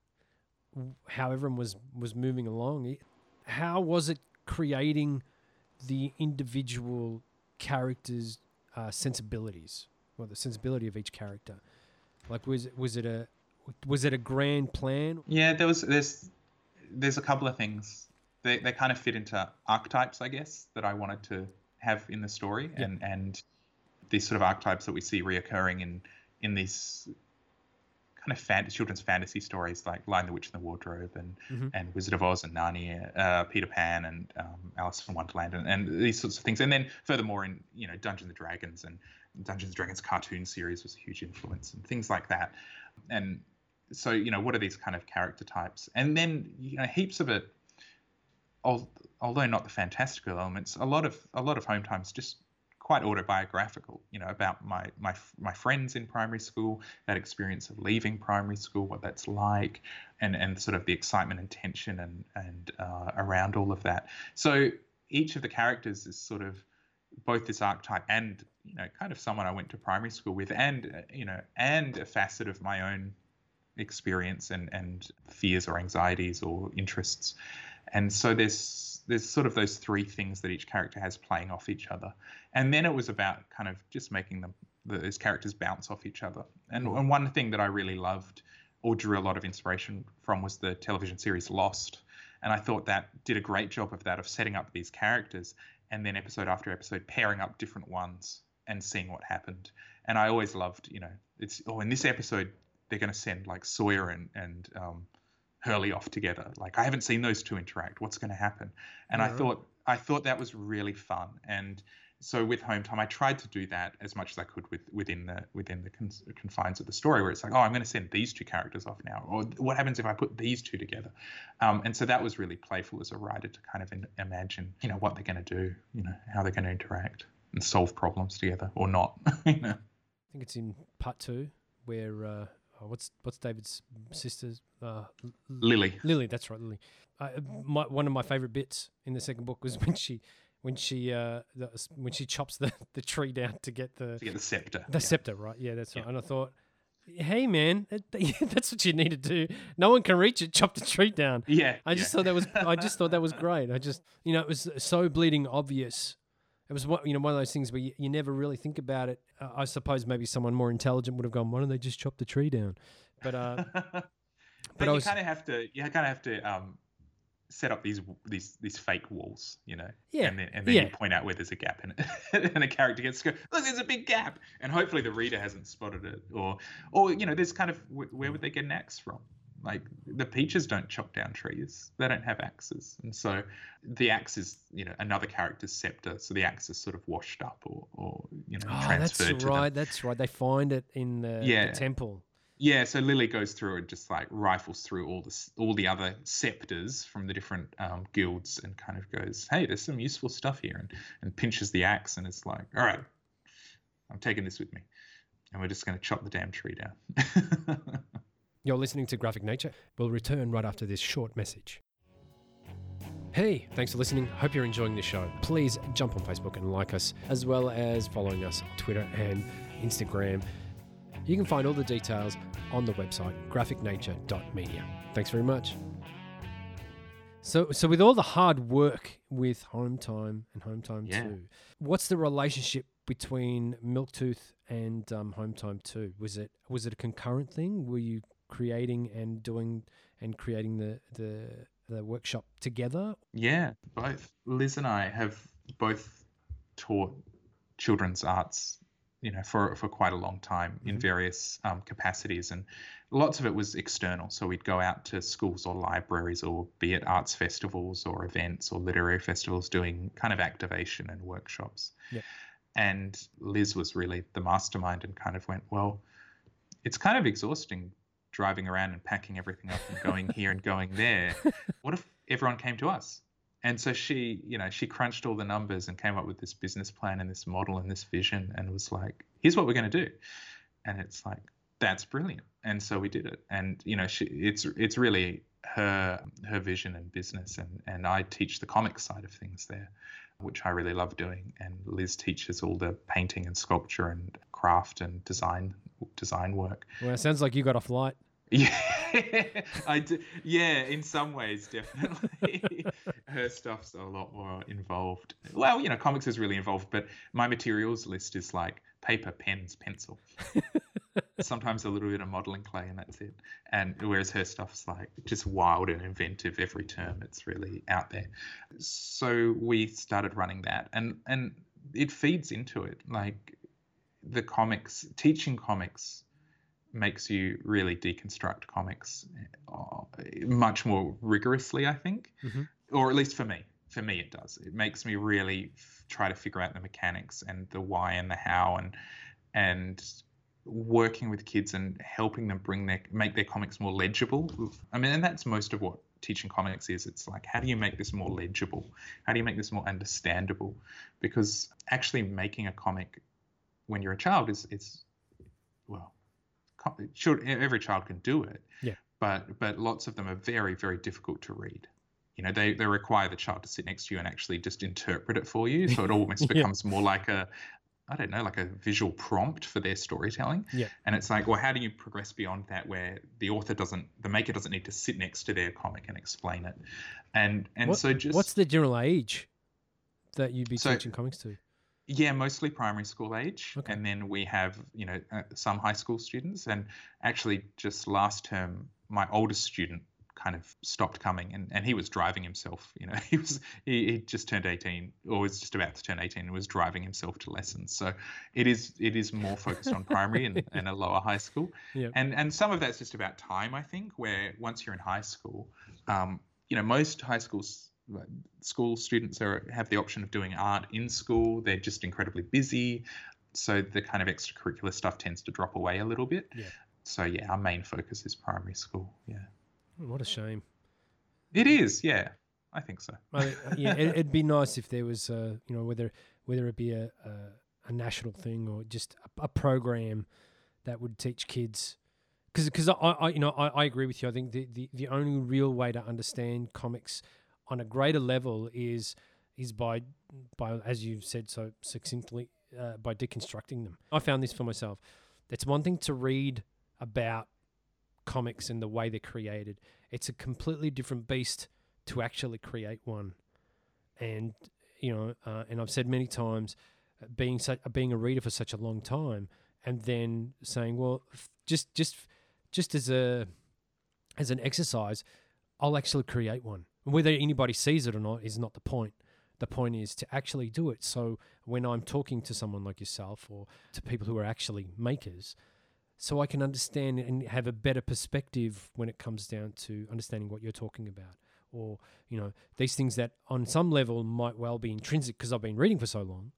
how everyone was was moving along. How was it creating the individual characters' uh, sensibilities, well, the sensibility of each character? Like, was it was it a was it a grand plan? Yeah, there was there's there's a couple of things. They they kind of fit into archetypes, I guess, that I wanted to have in the story, Yeah. and and these sort of archetypes that we see reoccurring in in these kind of fan- children's fantasy stories like Lion the Witch in the Wardrobe and Mhm. and Wizard of Oz and Narnia, uh, Peter Pan and um, Alice in Wonderland and, and these sorts of things. And then furthermore, in you know Dungeons and Dragons and Dungeons and Dragons cartoon series was a huge influence and things like that. And so you know what are these kind of character types? And then you know heaps of it, although not the fantastical elements, a lot of a lot of home times just quite autobiographical, you know, about my my my friends in primary school, that experience of leaving primary school, what that's like, and and sort of the excitement and tension and and uh, around all of that. So each of the characters is sort of both this archetype and you know kind of someone I went to primary school with, and uh, you know, and a facet of my own experience and and fears or anxieties or interests. And so there's there's sort of those three things that each character has playing off each other and then it was about kind of just making them those characters bounce off each other. And, and one thing that I really loved or drew a lot of inspiration from was the television series Lost. And I thought that did a great job of that, of setting up these characters and then episode after episode pairing up different ones and seeing what happened. And I always loved, you know, it's oh in this episode they're going to send like Sawyer and and um, Hurley off together. Like I haven't seen those two interact. What's going to happen? And I thought I thought that was really fun. And so with home time, I tried to do that as much as I could with within the within the confines of the story, where it's like, oh, I'm going to send these two characters off now, or what happens if I put these two together? Um, and so that was really playful as a writer to kind of in, imagine, you know, what they're going to do, you know, how they're going to interact and solve problems together, or not. you know. I think it's in part two where uh, oh, what's what's David's sister's uh, Lily. Lily. That's right, Lily. Uh, my, one of my favorite bits in the second book was when she when she uh, the, when she chops the, the tree down to get the To get the scepter. the yeah. scepter, right? Yeah, that's right. And I thought, hey man, that, that's what you need to do. No one can reach it. Chop the tree down. Yeah. I just yeah. thought that was I just thought that was great. I just you know it was so bleeding obvious. It was one you know one of those things where you, you never really think about it. Uh, I suppose maybe someone more intelligent would have gone, why don't they just chop the tree down? But uh, but, I you kind of have to you kind of have to um set up these these these fake walls you know Yeah, and then and then yeah. you point out where there's a gap in it and a character gets to go look there's a big gap and hopefully the reader hasn't spotted it or or you know there's kind of wh- where would they get an axe from like the peaches don't chop down trees they don't have axes and so the axe is you know another character's scepter so the axe is sort of washed up or or you know oh, that's transferred to them. right. That's right. They find it in the, the Yeah. temple. Yeah, so Lily goes through and just like rifles through all the all the other scepters from the different um, guilds and kind of goes, "Hey, there's some useful stuff here," and and pinches the axe and it's like, "All right, I'm taking this with me, and we're just going to chop the damn tree down." You're listening to Graphic Nature. We'll return right after this short message. Hey, thanks for listening. Hope you're enjoying the show. Please jump on Facebook and like us, as well as following us on Twitter and Instagram. You can find all the details on the website graphicnature.media. Thanks very much. So, so with all the hard work with Home Time and Home Time Yeah. 2, what's the relationship between Milktooth and um, Home Time 2? Was it was it a concurrent thing? Were you creating and doing and creating the the, the workshop together? yeah, both Liz and I have both taught children's arts, you know, for for quite a long time in Mhm. various um, capacities, and lots of it was external. So we'd go out to schools or libraries, or be at arts festivals or events or literary festivals, doing kind of activation and workshops. Yep. And Liz was really the mastermind, and kind of went, well, it's kind of exhausting driving around and packing everything up and going here and going there. What if everyone came to us? And so she, you know, she crunched all the numbers and came up with this business plan and this model and this vision and was like, here's what we're going to do. And it's like, that's brilliant. And so we did it. And, you know, she, it's, it's really her, her vision and business. And, and I teach the comic side of things there, which I really love doing. And Liz teaches all the painting and sculpture and craft and design, design work. Well, it sounds like you got a flight. Yeah. I do, yeah, in some ways, definitely. Her stuff's a lot more involved. Well, you know, comics is really involved, but my materials list is like paper, pens, pencil. Sometimes a little bit of modeling clay, and that's it. And whereas her stuff's like just wild and inventive every term. It's really out there. So we started running that, and and it feeds into it. Like the comics, teaching comics makes you really deconstruct comics uh, much more rigorously, I think, Mhm. or at least for me. For me, it does. It makes me really f- try to figure out the mechanics and the why and the how, and and working with kids and helping them bring their make their comics more legible. I mean, and that's most of what teaching comics is. It's like, how do you make this more legible? How do you make this more understandable? Because actually making a comic when you're a child is it's well sure every child can do it Yeah. but but lots of them are very very difficult to read you know they they require the child to sit next to you and actually just interpret it for you so it almost Yeah. becomes more like a i don't know like a visual prompt for their storytelling Yeah. and it's like well how do you progress beyond that where the author doesn't the maker doesn't need to sit next to their comic and explain it and and What- so just What's the general age that you'd be So- teaching comics to? Yeah, mostly primary school age, Okay. and then we have you know uh, some high school students. And actually, just last term, my oldest student kind of stopped coming, and, and he was driving himself. You know, he was he, he just turned eighteen, or was just about to turn eighteen, and was driving himself to lessons. So it is it is more focused on primary and, and a lower high school. Yeah. And and some of that's just about time, I think. Where once you're in high school, um, you know, most high schools like, school students are have the option of doing art in school. They're just incredibly busy, so the kind of extracurricular stuff tends to drop away a little bit. Yeah. So yeah, our main focus is primary school. Yeah, What a shame. it is. Yeah, I think so. I yeah, it, it'd be nice if there was, uh, you know, whether whether it be a a, a national thing or just a, a program that would teach kids. Because because I, I you know I, I agree with you. I think the, the, the only real way to understand comics on a greater level is is by by as you've said so succinctly uh, by deconstructing them. I found this for myself. It's one thing to read about comics and the way they're created. It's a completely different beast to actually create one. And you know, uh, and I've said many times, uh, being such, being a reader for such a long time, and then saying, well, f- just just just as a as an exercise, I'll actually create one. Whether anybody sees it or not is not the point. The point is to actually do it. So when I'm talking to someone like yourself or to people who are actually makers, so I can understand and have a better perspective when it comes down to understanding what you're talking about. Or, you know, these things that on some level might well be intrinsic because I've been reading for so long,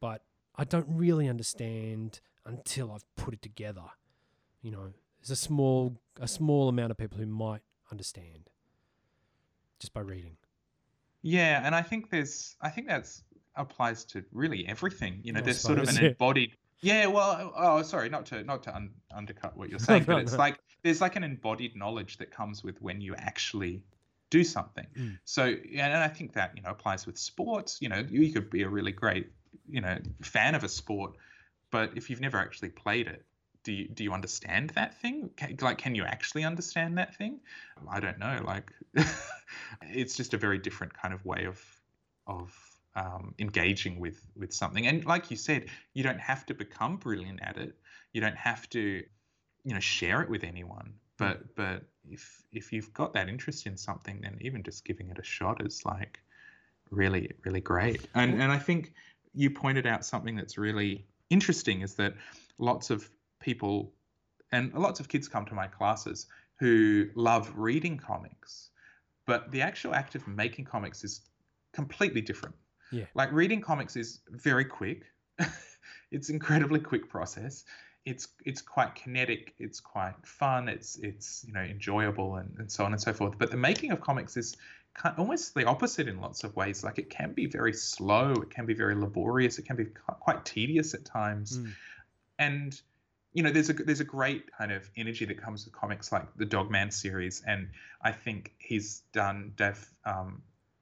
but I don't really understand until I've put it together. You know, there's a small a small amount of people who might understand just by reading. Yeah, and I think there's I think that's applies to really everything. You know, I there's sort of an yeah. embodied. Yeah, well, oh, sorry, not to not to un, undercut what you're saying, No, but it's no. like there's like an embodied knowledge that comes with when you actually do something. Mm. So, and I think that you know applies with sports. You know, you could be a really great you know fan of a sport, but if you've never actually played it, do you do you understand that thing? Can, like, can you actually understand that thing? I don't know. Like, it's just a very different kind of way of of um, engaging with with something. And like you said, you don't have to become brilliant at it. You don't have to, you know, share it with anyone. But but if if you've got that interest in something, then even just giving it a shot is like really really great. And and I think you pointed out something that's really interesting is that lots of people and lots of kids come to my classes who love reading comics, but the actual act of making comics is completely different. Yeah. Like reading comics is very quick. it's an incredibly quick process. It's it's quite kinetic. It's quite fun. It's it's you know enjoyable and, and so on and so forth. But the making of comics is kind almost the opposite in lots of ways. Like it can be very slow. It can be very laborious. It can be quite tedious at times. Mm. And you know, there's a there's a great kind of energy that comes with comics like the Dogman series, and I think he's done Dev um,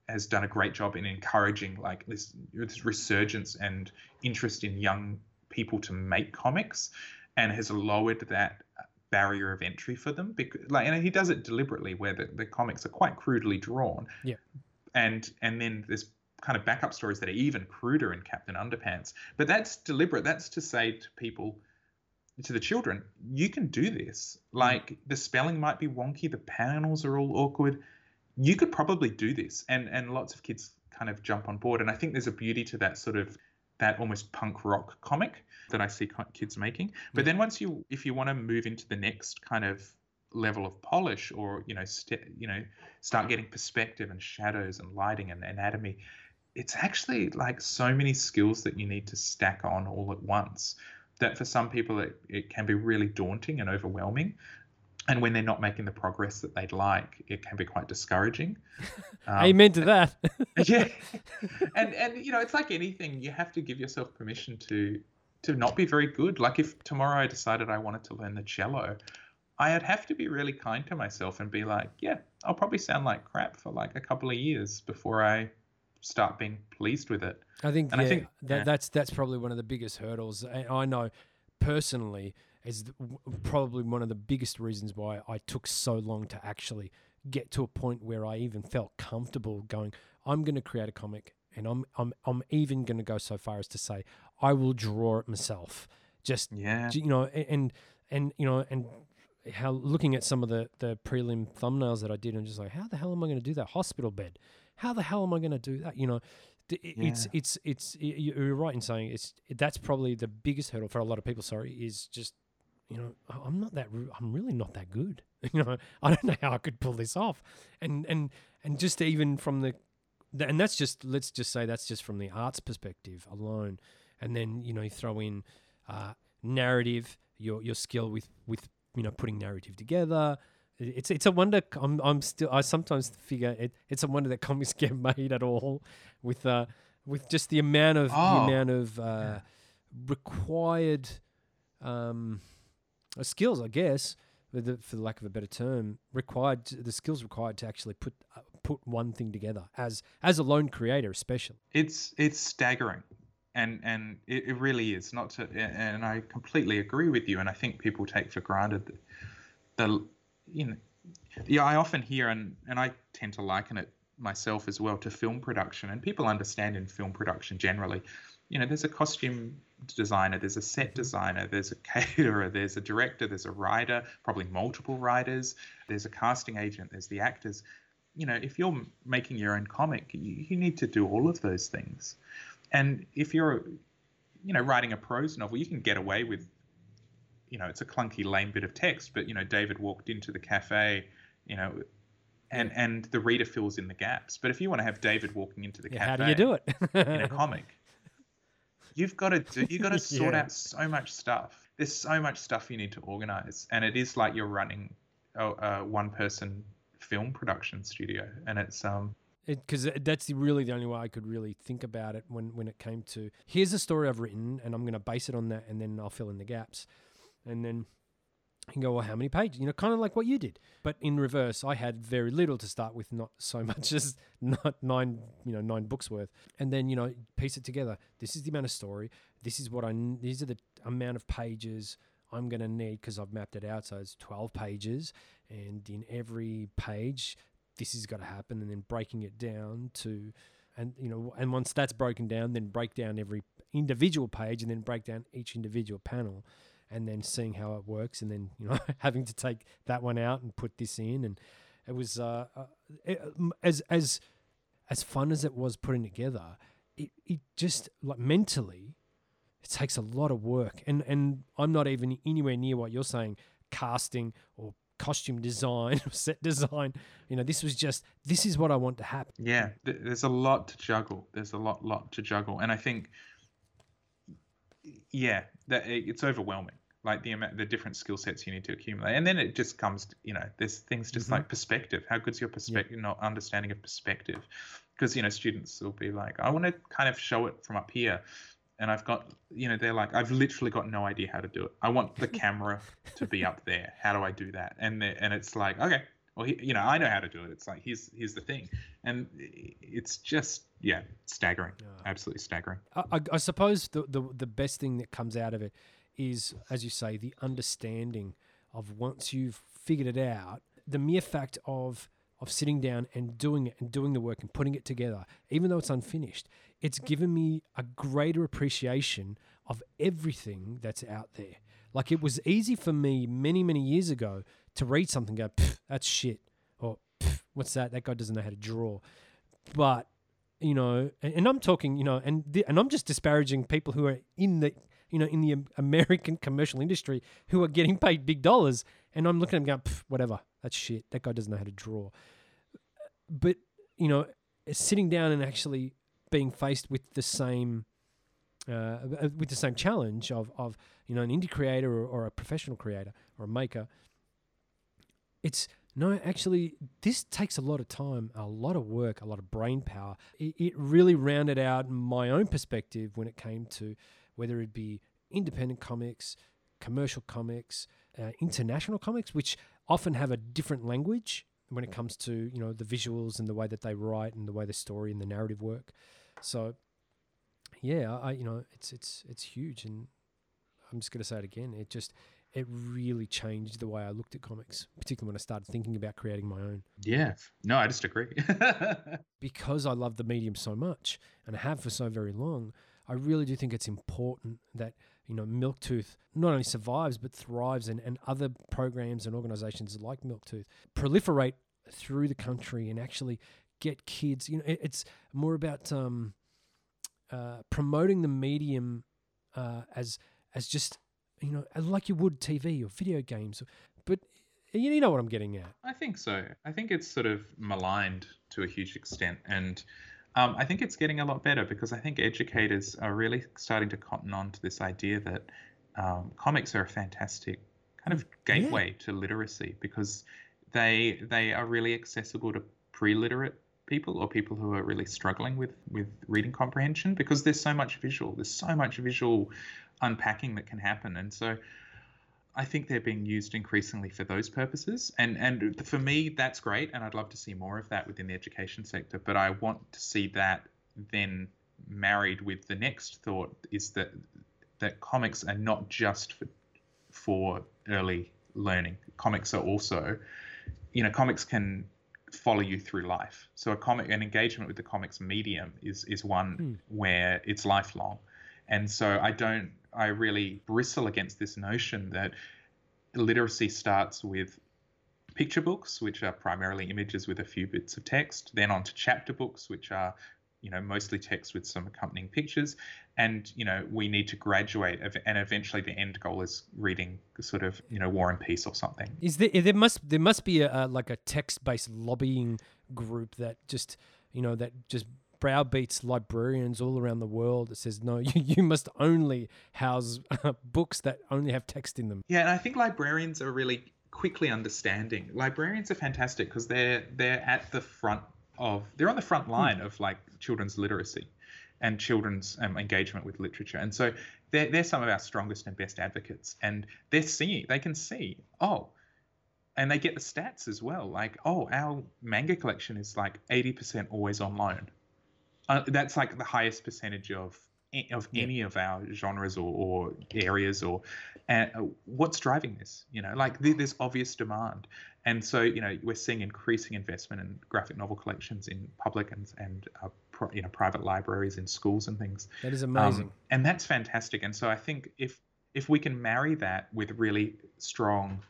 has done a great job in encouraging like this, this resurgence and interest in young people to make comics, and has lowered that barrier of entry for them because like and he does it deliberately where the, the comics are quite crudely drawn. Yeah. and and then there's kind of backup stories that are even cruder in captain underpants. But that's deliberate. That's to say to people to the children you can do this. Mm. Like the spelling might be wonky the panels are all awkward. You could probably do this and and lots of kids kind of jump on board. And i think there's a beauty to that sort of that almost punk rock comic that i see kids making. But mm. then once you if you want to move into the next kind of level of polish or you know st- you know start getting perspective and shadows and lighting and anatomy it's actually like so many skills that you need to stack on all at once that for some people it, it can be really daunting and overwhelming. And when they're not making the progress that they'd like it can be quite discouraging. Um, Amen to that. yeah. And and you know it's like anything you have to give yourself permission to to not be very good. Like if tomorrow i decided i wanted to learn the cello i'd have to be really kind to myself and be like yeah i'll probably sound like crap for like a couple of years before i start being pleased with it I think, And I think- that, yeah. that's that's probably one of the biggest hurdles. And I know personally is probably one of the biggest reasons why I took so long to actually get to a point where I even felt comfortable going. I'm going to create a comic, and I'm I'm I'm even going to go so far as to say I will draw it myself. Just yeah you know, and and you know, and how looking at some of the the prelim thumbnails that I did, I'm just like, how the hell am I going to do that hospital bed? How the hell am I going to do that? You know, it's Yeah. it's it's you're right in saying it's that's probably the biggest hurdle for a lot of people. Sorry, is just you know I'm not that I'm really not that good. You know, I don't know how I could pull this off, and and and just even from the and that's just let's just say that's just from the arts perspective alone, and then you know you throw in uh, narrative, your your skill with with you know putting narrative together. It- It's it's a wonder. I'm I'm still I sometimes figure it it's a wonder that comics get made at all, with uh with just the amount of the Oh, amount of uh, required um uh, skills, I guess, for the, for the lack of a better term, required the skills required to actually put uh, put one thing together as as a lone creator, especially. it's it's staggering and and it, it really is not to and i completely agree with you and i think people take for granted the, the you know yeah i often hear and and i tend to liken it myself as well to film production and people understand in film production generally. You know there's a costume designer there's a set mm-hmm. designer there's a caterer there's a director there's a writer probably multiple writers there's a casting agent there's the actors. You know if you're making your own comic you, you need to do all of those things. And if you're you know writing a prose novel you can get away with you know it's a clunky lame bit of text but you know david walked into the cafe you know and and the reader fills in the gaps. But if you want to have david walking into the Yeah, cafe how do you do it? in a comic you've got to do you've got to sort Yeah. out so much stuff. There's so much stuff you need to organize. And it is like you're running a, a one person film production studio. And it's um because that's really the only way I could really think about it when when it came to here's a story I've written and I'm going to base it on that and then I'll fill in the gaps, and then you go well how many pages? You know kind of like what you did. But in reverse I had very little to start with not so much as not nine you know nine books worth. And then you know piece it together. This is the amount of story. This is what I. these are the amount of pages I'm going to need because I've mapped it out. So it's 12 pages and in every page this has got to happen and then breaking it down to and you know and once that's broken down then break down every individual page and then break down each individual panel and then seeing how it works and then you know having to take that one out and put this in. And it was uh, uh um, as as as fun as it was putting together it, it just like mentally it takes a lot of work. And and I'm not even anywhere near what you're saying casting or costume design or set design. You know this was just this is what I want to happen. Yeah there's a lot to juggle. There's a lot lot to juggle. And i think yeah that it- it's overwhelming like the amount the different skill sets you need to accumulate and then it just comes you know there's things just Mhm. like perspective. How good's your perspective not understanding of perspective? Because you know students will be like i want to kind of show it from up here and i've got you know they're like i've literally got no idea how to do it. I want the camera to be up there. How do i do that? And and it's like okay well he, you know i know how to do it. It's like here's here's the thing. And it's just yeah staggering absolutely staggering I, I, suppose the, the the best thing that comes out of it is, as you say, the understanding of once you've figured it out, the mere fact of of sitting down and doing it and doing the work and putting it together, even though it's unfinished, it's given me a greater appreciation of everything that's out there. Like it was easy for me many, many years ago to read something and go, "Pff, that's shit. Or "Pff, what's that? That guy doesn't know how to draw. But, you know, and, and I'm talking, you know, and the, and I'm just disparaging people who are in the you know, in the American commercial industry who are getting paid big dollars. And I'm looking at them going, whatever, that's shit. That guy doesn't know how to draw. But, you know, sitting down and actually being faced with the same uh, with the same challenge of, of you know an indie creator or, or a professional creator or a maker it's no actually this takes a lot of time a lot of work a lot of brain power it, it really rounded out my own perspective when it came to whether it be independent comics commercial comics uh, international comics which often have a different language when it comes to you know the visuals and the way that they write and the way the story and the narrative work so yeah, I you know it's it's it's huge, and I'm just gonna say it again. It just it really changed the way I looked at comics, particularly when I started thinking about creating my own. Yeah. No, I just agree. Because I love the medium so much, and I have for so very long. I really do think it's important that you know Milktooth not only survives but thrives, and, and other programs and organisations like Milktooth proliferate through the country and actually get kids. You know, it, it's more about um, uh, promoting the medium uh, as as just you know like you would TV or video games, but you you know what I'm getting at. I think so. I think it's sort of maligned to a huge extent, and um, I think it's getting a lot better because I think educators are really starting to cotton on to this idea that um, comics are a fantastic kind of gateway to literacy because they they are really accessible to pre-literate people or people who are really struggling with with reading comprehension because there's so much visual there's so much visual unpacking that can happen and so I think they're being used increasingly for those purposes and and for me that's great and I'd love to see more of that within the education sector but I want to see that then married with the next thought is that that comics are not just for for early learning comics are also you know comics can follow you through life. So a comic, an engagement with the comics medium is is one Mm. where it's lifelong, and so I don't, I really bristle against this notion that literacy starts with picture books, which are primarily images with a few bits of text, then onto chapter books, which are you know mostly text with some accompanying pictures. And you know we need to graduate and eventually the end goal is reading sort of you know war and peace or something. Is there there must there must be a, a like a text based lobbying group that just you know that just browbeats librarians all around the world that says no you, you must only house books that only have text in them. Yeah, and I think librarians are really quickly understanding. Librarians are fantastic because they're they're at the front of they're on the front line of like children's literacy and children's um, engagement with literature, and so they're they're some of our strongest and best advocates, and they're seeing they can see oh. And they get the stats as well. Like, oh, our manga collection is like 80% always on loan. Uh, that's like the highest percentage of of Yeah. any of our genres or, or areas or uh, what's driving this you know like th- there's obvious demand and so you know we're seeing increasing investment in graphic novel collections in public and and uh, pri- you know private libraries in schools and things That is um, amazing. and that's fantastic and so i think if if we can marry that with really strong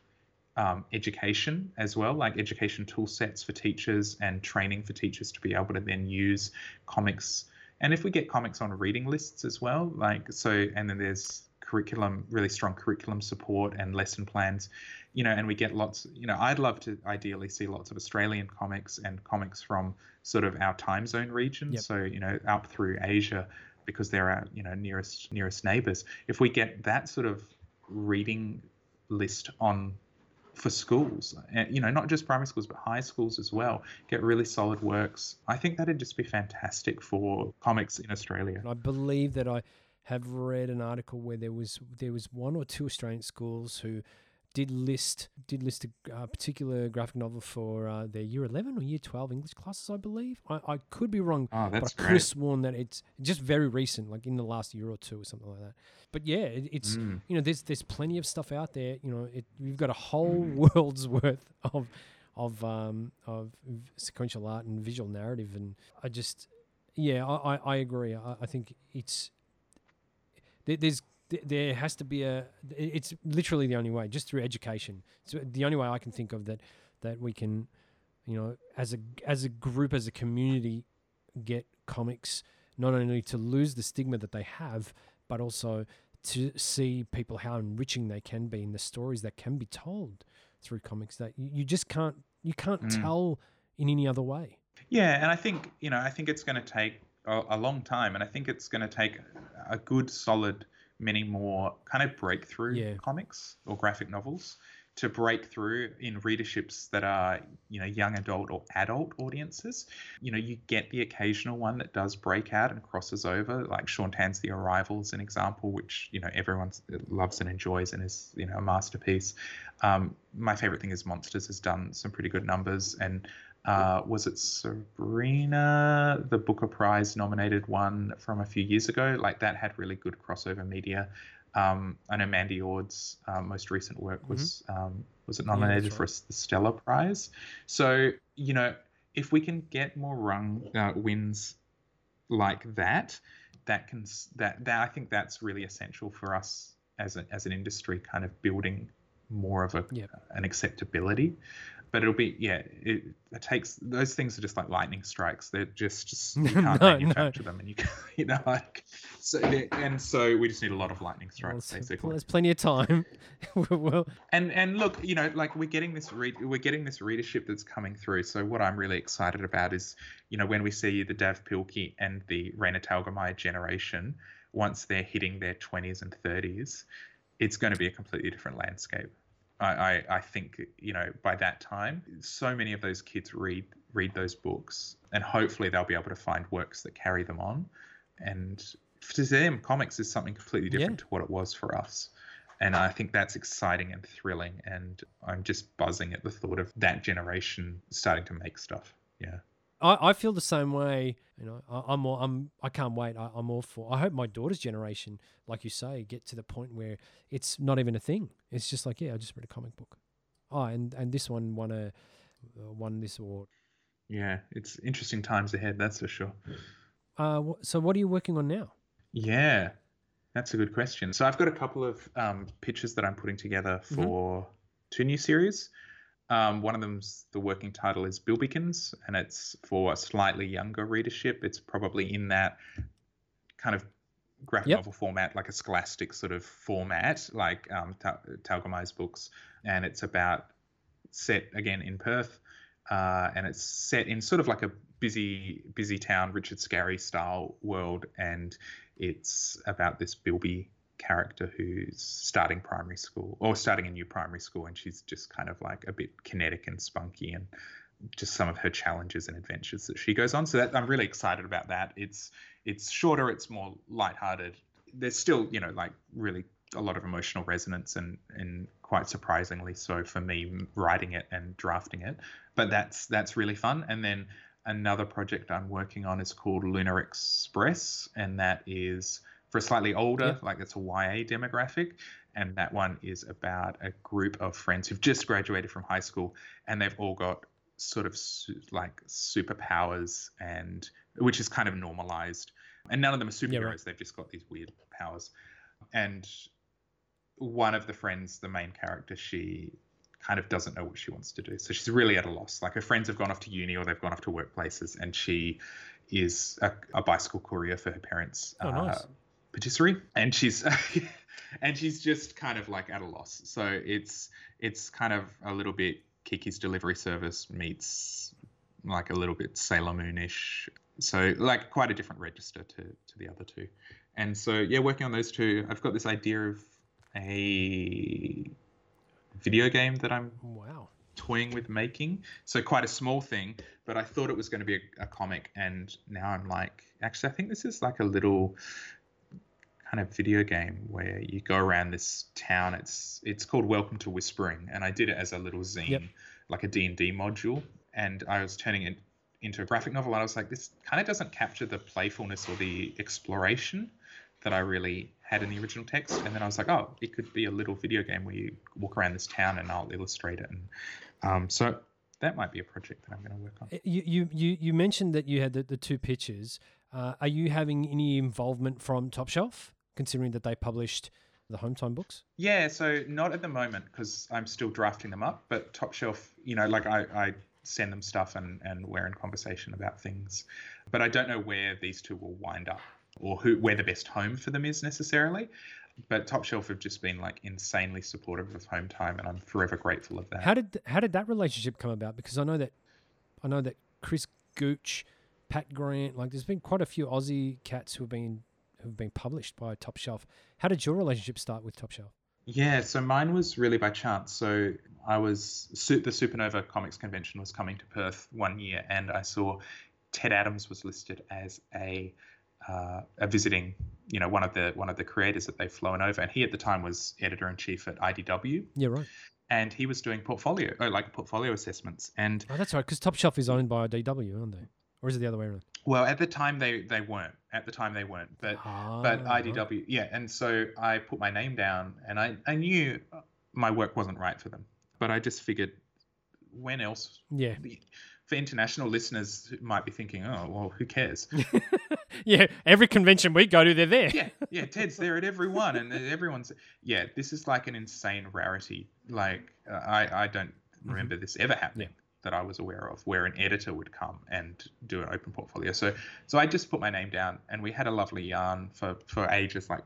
um, education as well, like education tool sets for teachers and training for teachers to be able to then use comics. And if we get comics on reading lists as well, like so, and then there's curriculum, really strong curriculum support and lesson plans, you know, and we get lots, you know, I'd love to ideally see lots of Australian comics and comics from sort of our time zone region. Yep. So, you know, up through Asia because they're our, you know, nearest nearest neighbors. If we get that sort of reading list on for schools, eh, you know, not just primary schools but high schools as well. Get really solid works. I think that'd just be fantastic for comics in Australia. I believe that I have read an article where there was there was one or two Australian schools who did list did list a uh, particular graphic novel for uh, their year eleven or year twelve English classes, I believe. I, I could be wrong, Oh, but that's I could have sworn that it's just very recent, like in the last year or two or something like that. But yeah, it, it's Mm. you know there's there's plenty of stuff out there. You know, it, you've got a whole world's worth of of um of sequential art and visual narrative, and I just yeah, I I, I agree. I, I think it's there's th- there has to be a it's literally the only way just through education so the only way i can think of that that we can you know as a as a group as a community get comics not only to lose the stigma that they have but also to see people how enriching they can be in the stories that can be told through comics that you, you just can't you can't Mm. tell in any other way Yeah, and I think you know I think it's going to take a, a long time, and I think it's going to take a good solid many more kind of breakthrough Yeah. comics or graphic novels to break through in readerships that are you know young adult or adult audiences. You know, you get the occasional one that does break out and crosses over, like Sean Tan's The Arrival is an example, which you know everyone loves and enjoys and is you know a masterpiece. Um, my favorite thing is Monsters has done some pretty good numbers and uh, was it Sabrina, the Booker Prize nominated one from a few years ago? Like that had really good crossover media. Um, I know Mandy Ord's uh, most recent work was um, was it Mm-hmm. Yeah, nominated for the Stella Prize? So you know, if we can get more rung uh, wins like that, that can that that I think that's really essential for us as a, as an industry, kind of building more of a Yep. an acceptability. But it'll be yeah, it, it takes those things are just like lightning strikes. They're just, just you can't No, no. manufacture them, and you you know like so and so we just need a lot of lightning strikes there's- basically. there's plenty of time well And and look, you know, like we're getting this read, we're getting this readership that's coming through. So what I'm really excited about is, you know, when we see the Dav Pilkey and the Raina Telgemeier generation, once they're hitting their 20s and 30s, it's going to be a completely different landscape. I, I, I think you know by that time, so many of those kids read read those books, and hopefully they'll be able to find works that carry them on. And to them, comics is something completely Yeah. different to what it was for us and I think that's exciting and thrilling. And I'm just buzzing at the thought of that generation starting to make stuff. Yeah. I, I feel the same way. You know, I, I'm all, I'm I can't wait. I, I'm all for. I hope my daughter's generation, like you say, get to the point where it's not even a thing. It's just like, yeah, I just read a comic book. Oh, and and this one won a uh, won this award. Yeah. It's interesting times ahead, that's for sure. Uh, wh- so what are you working on now? Yeah. That's a good question. So I've got a couple of um, pictures that I'm putting together Mhm. for two new series. Um, one of them's the working title is Bilbikins, and it's for a slightly younger readership. It's probably in that kind of graphic Yep. novel format, like a scholastic sort of format, like um, Ta- Telgemeier's books. And it's about set again in Perth, uh, and it's set in sort of like a busy, busy town, Richard Scarry style world, and it's about this Bilby character who's starting primary school or starting a new primary school, and she's just kind of like a bit kinetic and spunky, and just some of her challenges and adventures that she goes on. So that I'm really excited about that. It's it's shorter, it's more lighthearted. There's still, you know, like really a lot of emotional resonance and and quite surprisingly so for me writing it and drafting it. But that's that's really fun. And then another project I'm working on is called Lunar Express, and that is for slightly older, like it's a YA demographic. And that one is about a group of friends who've just graduated from high school and they've all got sort of su- like superpowers and which is kind of normalized and none of them are superheroes Yeah, right. they've just got these weird powers and one of the friends the main character she kind of doesn't know what she wants to do so she's really at a loss like her friends have gone off to uni or they've gone off to workplaces and she is a, a bicycle courier for her parents Oh, uh, nice. Patisserie and she's and she's just kind of like at a loss so it's it's kind of a little bit kiki's delivery service meets like a little bit sailor moonish so like quite a different register to to the other two and so yeah working on those two i've got this idea of a video game that i'm oh, Wow. toying with making. So quite a small thing, but I thought it was going to be a, a comic, and now I'm like, actually, I think this is like a little kind of video game where you go around this town. It's it's called Welcome to Whispering, and I did it as a little zine, Yep. like a D and D module, and I was turning it into a graphic novel. And I was like, this kind of doesn't capture the playfulness or the exploration that I really had in the original text. And then I was like, oh, it could be a little video game where you walk around this town and I'll illustrate it. And um, so that might be a project that I'm going to work on. Uh, You you you, you mentioned that you had the, the two pitches. Uh, are you having any involvement from Top Shelf, considering that they published the Home Time books? Yeah, so not at the moment because I'm still drafting them up. But Top Shelf, you know, like I, I send them stuff and, and we're in conversation about things. But I don't know where these two will wind up or who where the best home for them is necessarily. But Top Shelf have just been like insanely supportive of Home Time, and I'm forever grateful of that. How did how did that relationship come about? Because I know that I know that Chris Gooch, Pat Grant, like there's been quite a few Aussie cats who've been who've been published by Top Shelf. How did your relationship start with Top Shelf? Yeah, so mine was really by chance. So I was the Supernova Comics Convention was coming to Perth one year, and I saw Ted Adams was listed as a uh, a visiting, you know, one of the one of the creators that they've flown over, and he at the time was editor in chief at IDW, Yeah, right. and he was doing portfolio, oh, like portfolio assessments, and Oh, that's right. Because Top Shelf is owned by IDW, aren't they? Or is it the other way around? well, at the time they they weren't. At the time they weren't, but but Ah. IDW, yeah. And so I put my name down, and I I knew my work wasn't right for them, but I just figured when else Yeah. for international listeners who might be thinking, oh well, who cares? yeah. Every convention we go to, they're there. yeah, yeah, Ted's there at every one, and everyone's yeah. This is like an insane rarity. Like uh, I I don't remember this ever happening that I was aware of, where an editor would come and do an open portfolio. So so I just put my name down, and we had a lovely yarn for for ages, like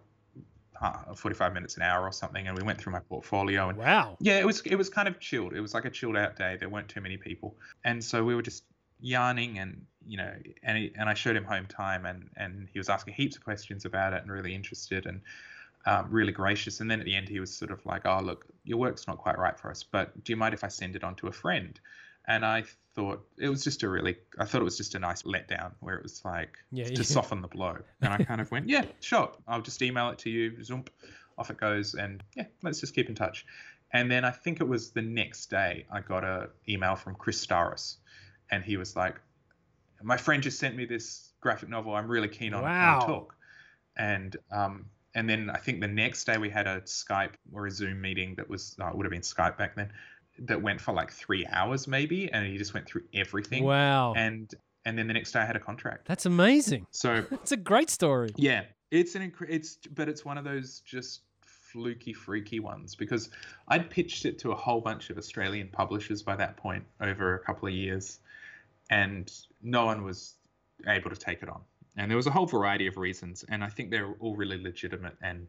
uh, 45 minutes an hour or something, and we went through my portfolio and Wow. yeah, it was it was kind of chilled. It was like a chilled out day. There weren't too many people, and so we were just yarning and you know, and he, and I showed him home time, and and he was asking heaps of questions about it and really interested and um, really gracious. And then at the end, he was sort of like, "Oh, look, your work's not quite right for us, but do you mind if I send it on to a friend?" And I thought it was just a really, I thought it was just a nice letdown where it was like Yeah, to yeah. soften the blow. And I kind of went, "Yeah, sure, I'll just email it to you." Zoom, off it goes, and yeah, let's just keep in touch. And then I think it was the next day I got a email from Chris Staros, and he was like, "My friend just sent me this graphic novel. I'm really keen on, Wow. a talk." And um, and then I think the next day we had a Skype or a Zoom meeting that was it would have been Skype back then that went for like three hours maybe, and he just went through everything. Wow. And and then the next day I had a contract. That's amazing. So it's a great story. yeah, it's an incre- it's but it's one of those just fluky freaky ones because I'd pitched it to a whole bunch of Australian publishers by that point over a couple of years and no one was able to take it on. And there was a whole variety of reasons and I think they're all really legitimate and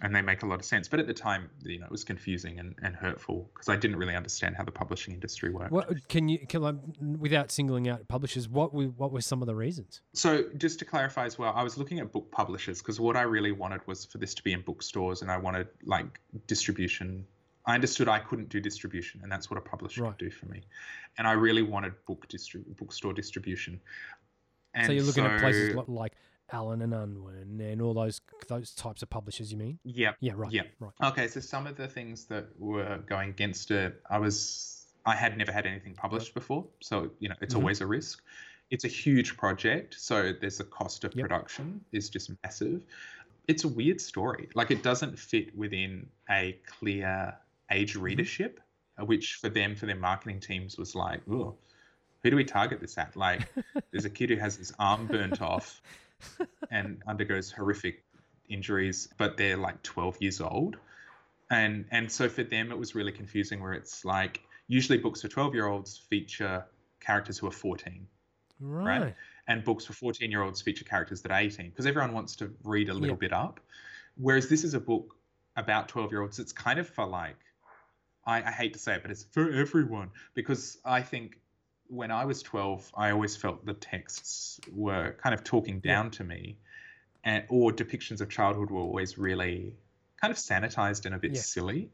and they make a lot of sense. But at the time, you know, it was confusing and, and hurtful because I didn't really understand how the publishing industry worked. What can you can I, without singling out publishers? What were what were some of the reasons? So, just to clarify as well, I was looking at book publishers because what I really wanted was for this to be in bookstores, and I wanted like distribution. I understood I couldn't do distribution, and that's what a publisher Right. could do for me. And I really wanted book distri- bookstore distribution. And so you're looking at places like Allen and Unwin and all those those types of publishers. You mean? Yeah. Yeah. Right. Yeah. Right. Okay, so some of the things that were going against it, I was I had never had anything published before, so you know it's Mhm. always a risk. It's a huge project, so there's a cost of Yep. production is just massive. It's a weird story. Like it doesn't fit within a clear age Mm-hmm. readership, uh, which for them, for their marketing teams, was like, oh, who do we target this at? Like, there's a kid who has his arm burnt off and undergoes horrific injuries, but they're like 12 years old. And and so for them it was really confusing where it's like usually books for 12 year olds feature characters who are 14 Right. and books for 14 year olds feature characters that are 18 because everyone wants to read a little Yeah. bit up. Whereas this is a book about 12 year olds, it's kind of for like, I, I hate to say it, but it's for everyone because I think when I was 12, I always felt the texts were kind of talking Yeah. down to me and or depictions of childhood were always really kind of sanitized and a bit Yeah. silly.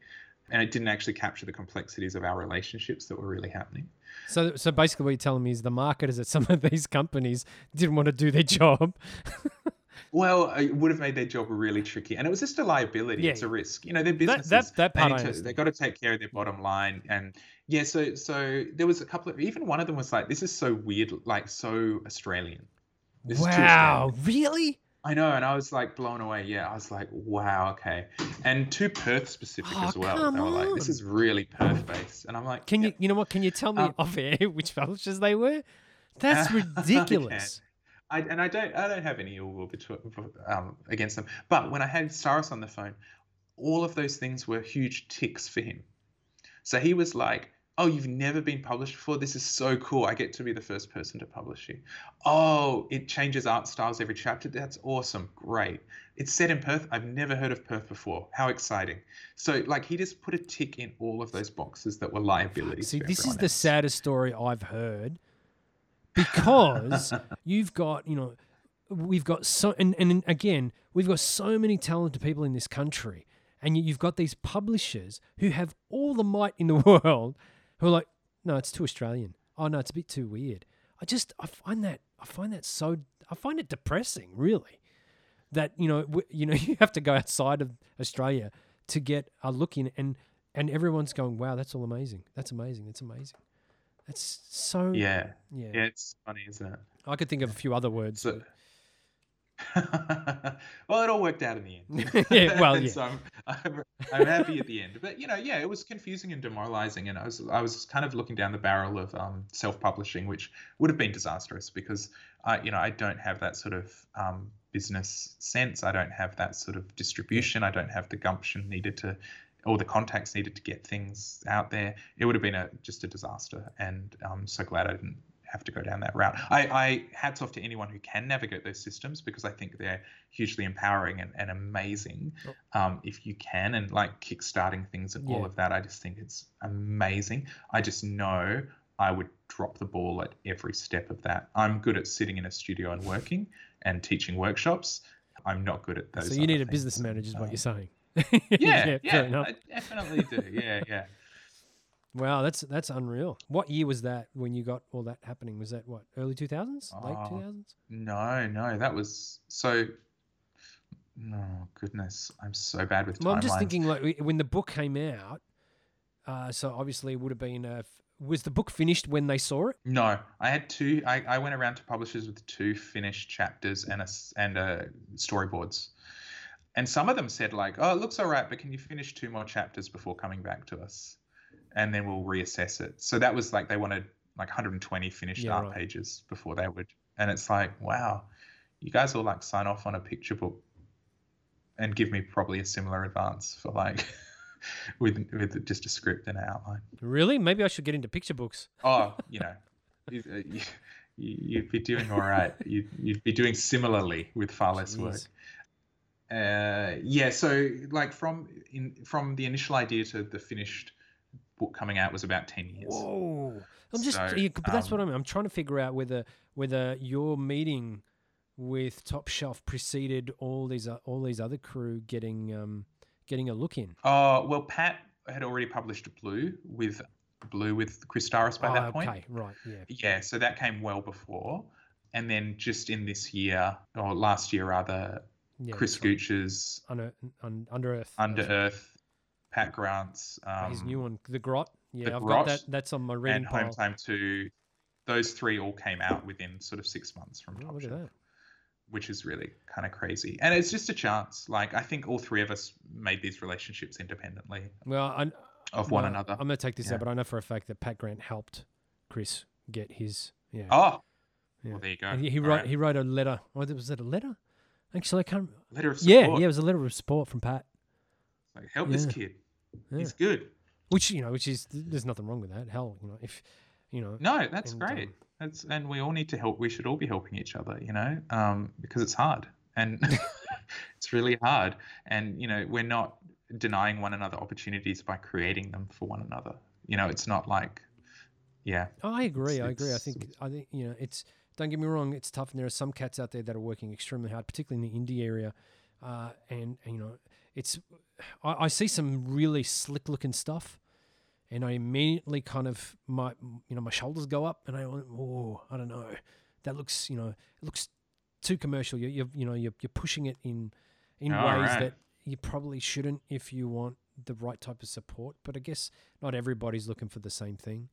And it didn't actually capture the complexities of our relationships that were really happening. So so basically, what you're telling me is the marketers at some of these companies didn't want to do their job. Well, it would have made their job really tricky, and it was just a liability. Yeah. It's a risk. You know, they're businesses. that- that they part I to, they've got to take care of their bottom line, and yeah. So, so there was a couple of even one of them was like, "This is so weird, like so Australian." This is wow, Australian. really? I know, and I was like blown away. Yeah, I was like, "Wow, okay." And two Perth specific Oh, as well. They were like, "This is really Perth based," and I'm like, Can "Yeah." you, you know what? Can you tell me Um, off air which publishers they were? That's ridiculous. I, and I don't I don't have any ill will between, um, against them. But when I had Cyrus on the phone, all of those things were huge ticks for him. So he was like, "Oh, you've never been published before. This is so cool. I get to be the first person to publish you. Oh, it changes art styles every chapter. That's awesome. Great. It's set in Perth. I've never heard of Perth before. How exciting. So like he just put a tick in all of those boxes that were liabilities. See, this is everyone the saddest story I've heard because you've got, you know, we've got so, and, and again, we've got so many talented people in this country, and you- you've got these publishers who have all the might in the world who are like, no, it's too Australian. Oh, no, it's a bit too weird. I just, I find that, I find that so, I find it depressing, really. That you know, you know, you have to go outside of Australia to get a look in, and and everyone's going, "Wow, that's all amazing. That's amazing. That's amazing." That's so. Yeah. yeah. Yeah, it's funny, isn't it? I could think of a few other words. So, but- well, it all worked out in the end. Yeah, well, yeah. so I'm, I'm, I'm happy at the end. But you know, yeah, it was confusing and demoralizing, and I was I was kind of looking down the barrel of um, self-publishing, which would have been disastrous because I you know I don't have that sort of um, business sense. I don't have that sort of distribution. I don't have the gumption needed to. All the contacts needed to get things out there. It would have been a just a disaster, and I'm so glad I didn't have to go down that route. I, I hats off to anyone who can navigate those systems because I think they're hugely empowering and, and amazing. Um, if you can and like kickstarting things and all of that, I just think it's amazing. I just know I would drop the ball at every step of that. I'm good at sitting in a studio and working and teaching workshops. I'm not good at those. so you need a business manager, is what Um, you're saying. Yeah, fair yeah. I definitely do. Yeah, yeah. Wow, that's that's unreal. What year was that when you got all that happening? Was that what early two thousands, late Oh, two thousands? No, no, that was so. No, goodness, I'm so bad with timelines. Well, I'm just thinking like when the book came out. Uh, so obviously it would have been. Uh, f- was the book finished when they saw it? No, I had two. I, I went around to publishers with two finished chapters and a and a storyboards, and some of them said like, "Oh, it looks all right, but can you finish two more chapters before coming back to us, and then we'll reassess it." So that was like they wanted like 120 finished Yeah, art right. pages before they would, and it's like, wow, you guys will like sign off on a picture book, and give me probably a similar advance for like. With, with just a script and an outline. Really? Maybe I should get into picture books. Oh, you know, you, uh, you, you'd be doing all right. You'd, you'd be doing similarly with far less work. Uh, yeah, so like from in from the initial idea to the finished book coming out was about ten years. Whoa! I'm just, So, yeah, but that's what um, I'm. I'm trying to figure out whether whether your meeting with Top Shelf preceded all these uh, all these other crew getting um getting a look in. Oh well, Pat had already published Blue with Blue with Chris Staros by oh, that point. okay, right, yeah. Yeah, so that came well before, and then just in this year or last year rather, yeah Chris. Gooch's under un, under Earth. Under Earth, Pat Grant's um, his new one, The Grot. Yeah, The I've Grot got that. That's on my reading and Home. Time Two, those three all came out within sort of six months from Oh, Top look at Shelf, that. which is really kind of crazy. And it's just a chance. Like I think all three of us made these relationships independently Well, I, of one another. I'm going to take this Yeah. out, but I know for a fact that Pat Grant helped Chris get his. Yeah. oh, yeah. well there you go. And he, he wrote right. he wrote a letter. Oh, was it a letter? Actually, I can't. letter of Yeah, support. yeah, it was a letter of support from Pat. Like, help this kid. Yeah. He's good. Which you know, which is there's nothing wrong with that. Hell, you know, if you know, No, that's And, great. um, That's and we all need to help. We should all be helping each other, you know, um, because it's hard and it's really hard. And you know, we're not denying one another opportunities by creating them for one another. You know, it's not like, yeah, I agree. I agree. I think I think you know it's. Don't get me wrong. It's tough, and there are some cats out there that are working extremely hard, particularly in the indie area. Uh, and, and you know, it's. I, I see some really slick looking stuff, and I immediately kind of my you know my shoulders go up, and I went, oh, I don't know, that looks you know it looks too commercial. You you you know you're you're pushing it in in All ways right. that you probably shouldn't if you want the right type of support. But I guess not everybody's looking for the same thing.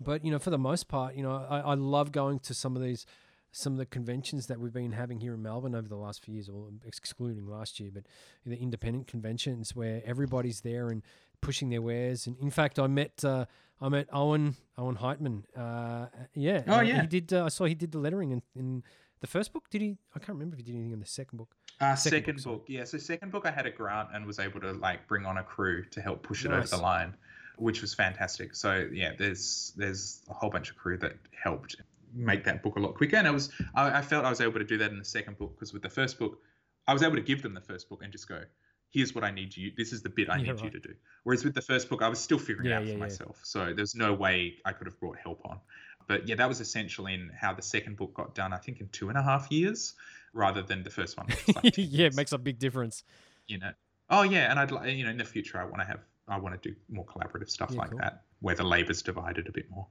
But you know, for the most part, you know, I, I love going to some of these some of the conventions that we've been having here in Melbourne over the last few years, or excluding last year, but the independent conventions where everybody's there and pushing their wares. And in fact, I met uh, I met Owen Owen Heitman. Uh, yeah. Oh, uh, yeah. He did. Uh, I saw he did the lettering in, in the first book. Did he? I can't remember if he did anything in the second book. Uh, Second second, book, book, yeah. So second book, I had a grant and was able to like bring on a crew to help push it Nice. over the line, which was fantastic. So yeah, there's there's a whole bunch of crew that helped make that book a lot quicker. And I was I, I felt I was able to do that in the second book because with the first book, I was able to give them the first book and just go, here's what I need you. This is the bit I Yeah, need you to do. Whereas with the first book, I was still figuring Yeah, it out yeah, for myself. So there's no way I could have brought help on. But yeah, that was essential in how the second book got done. I think in two and a half years, rather than the first one. like yeah, it makes a big difference. you know oh yeah and i'd like you know in the future i want to have i want to do more collaborative stuff Yeah, like cool. that where the labor's divided a bit more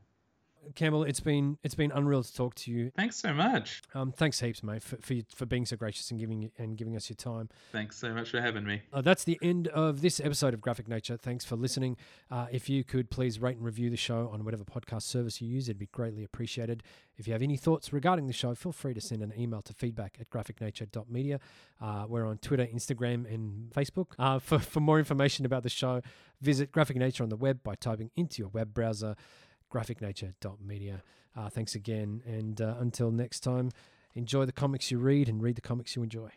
Campbell, it's been it's been unreal to talk to you. thanks so much Um, thanks heaps, mate, for, for for being so gracious and giving and giving us your time. thanks so much for having me Uh, that's the end of this episode of Graphic Nature. Thanks for listening. Uh, if you could please rate and review the show on whatever podcast service you use, it'd be greatly appreciated. If you have any thoughts regarding the show, feel free to send an email to feedback at graphicnature.media. Uh, we're on Twitter, Instagram, and Facebook. Uh, for, for more information about the show, visit Graphic Nature on the web by typing into your web browser graphicnature.media. Uh, thanks again. And uh, until next time, enjoy the comics you read and read the comics you enjoy.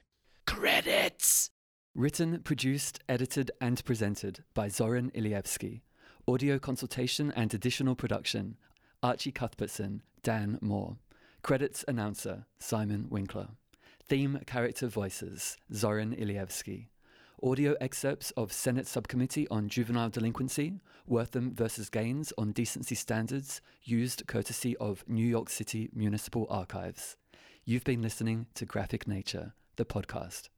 Credits! Written, produced, edited, and presented by Zoran Ilievsky. Audio consultation and additional production Archie Cuthbertson, Dan Moore. Credits announcer Simon Winkler. Theme character voices Zoran Ilievsky. Audio excerpts of Senate Subcommittee on Juvenile Delinquency, Wertham versus Gaines on Decency Standards, used courtesy of New York City Municipal Archives. You've been listening to Graphic Nature, the podcast.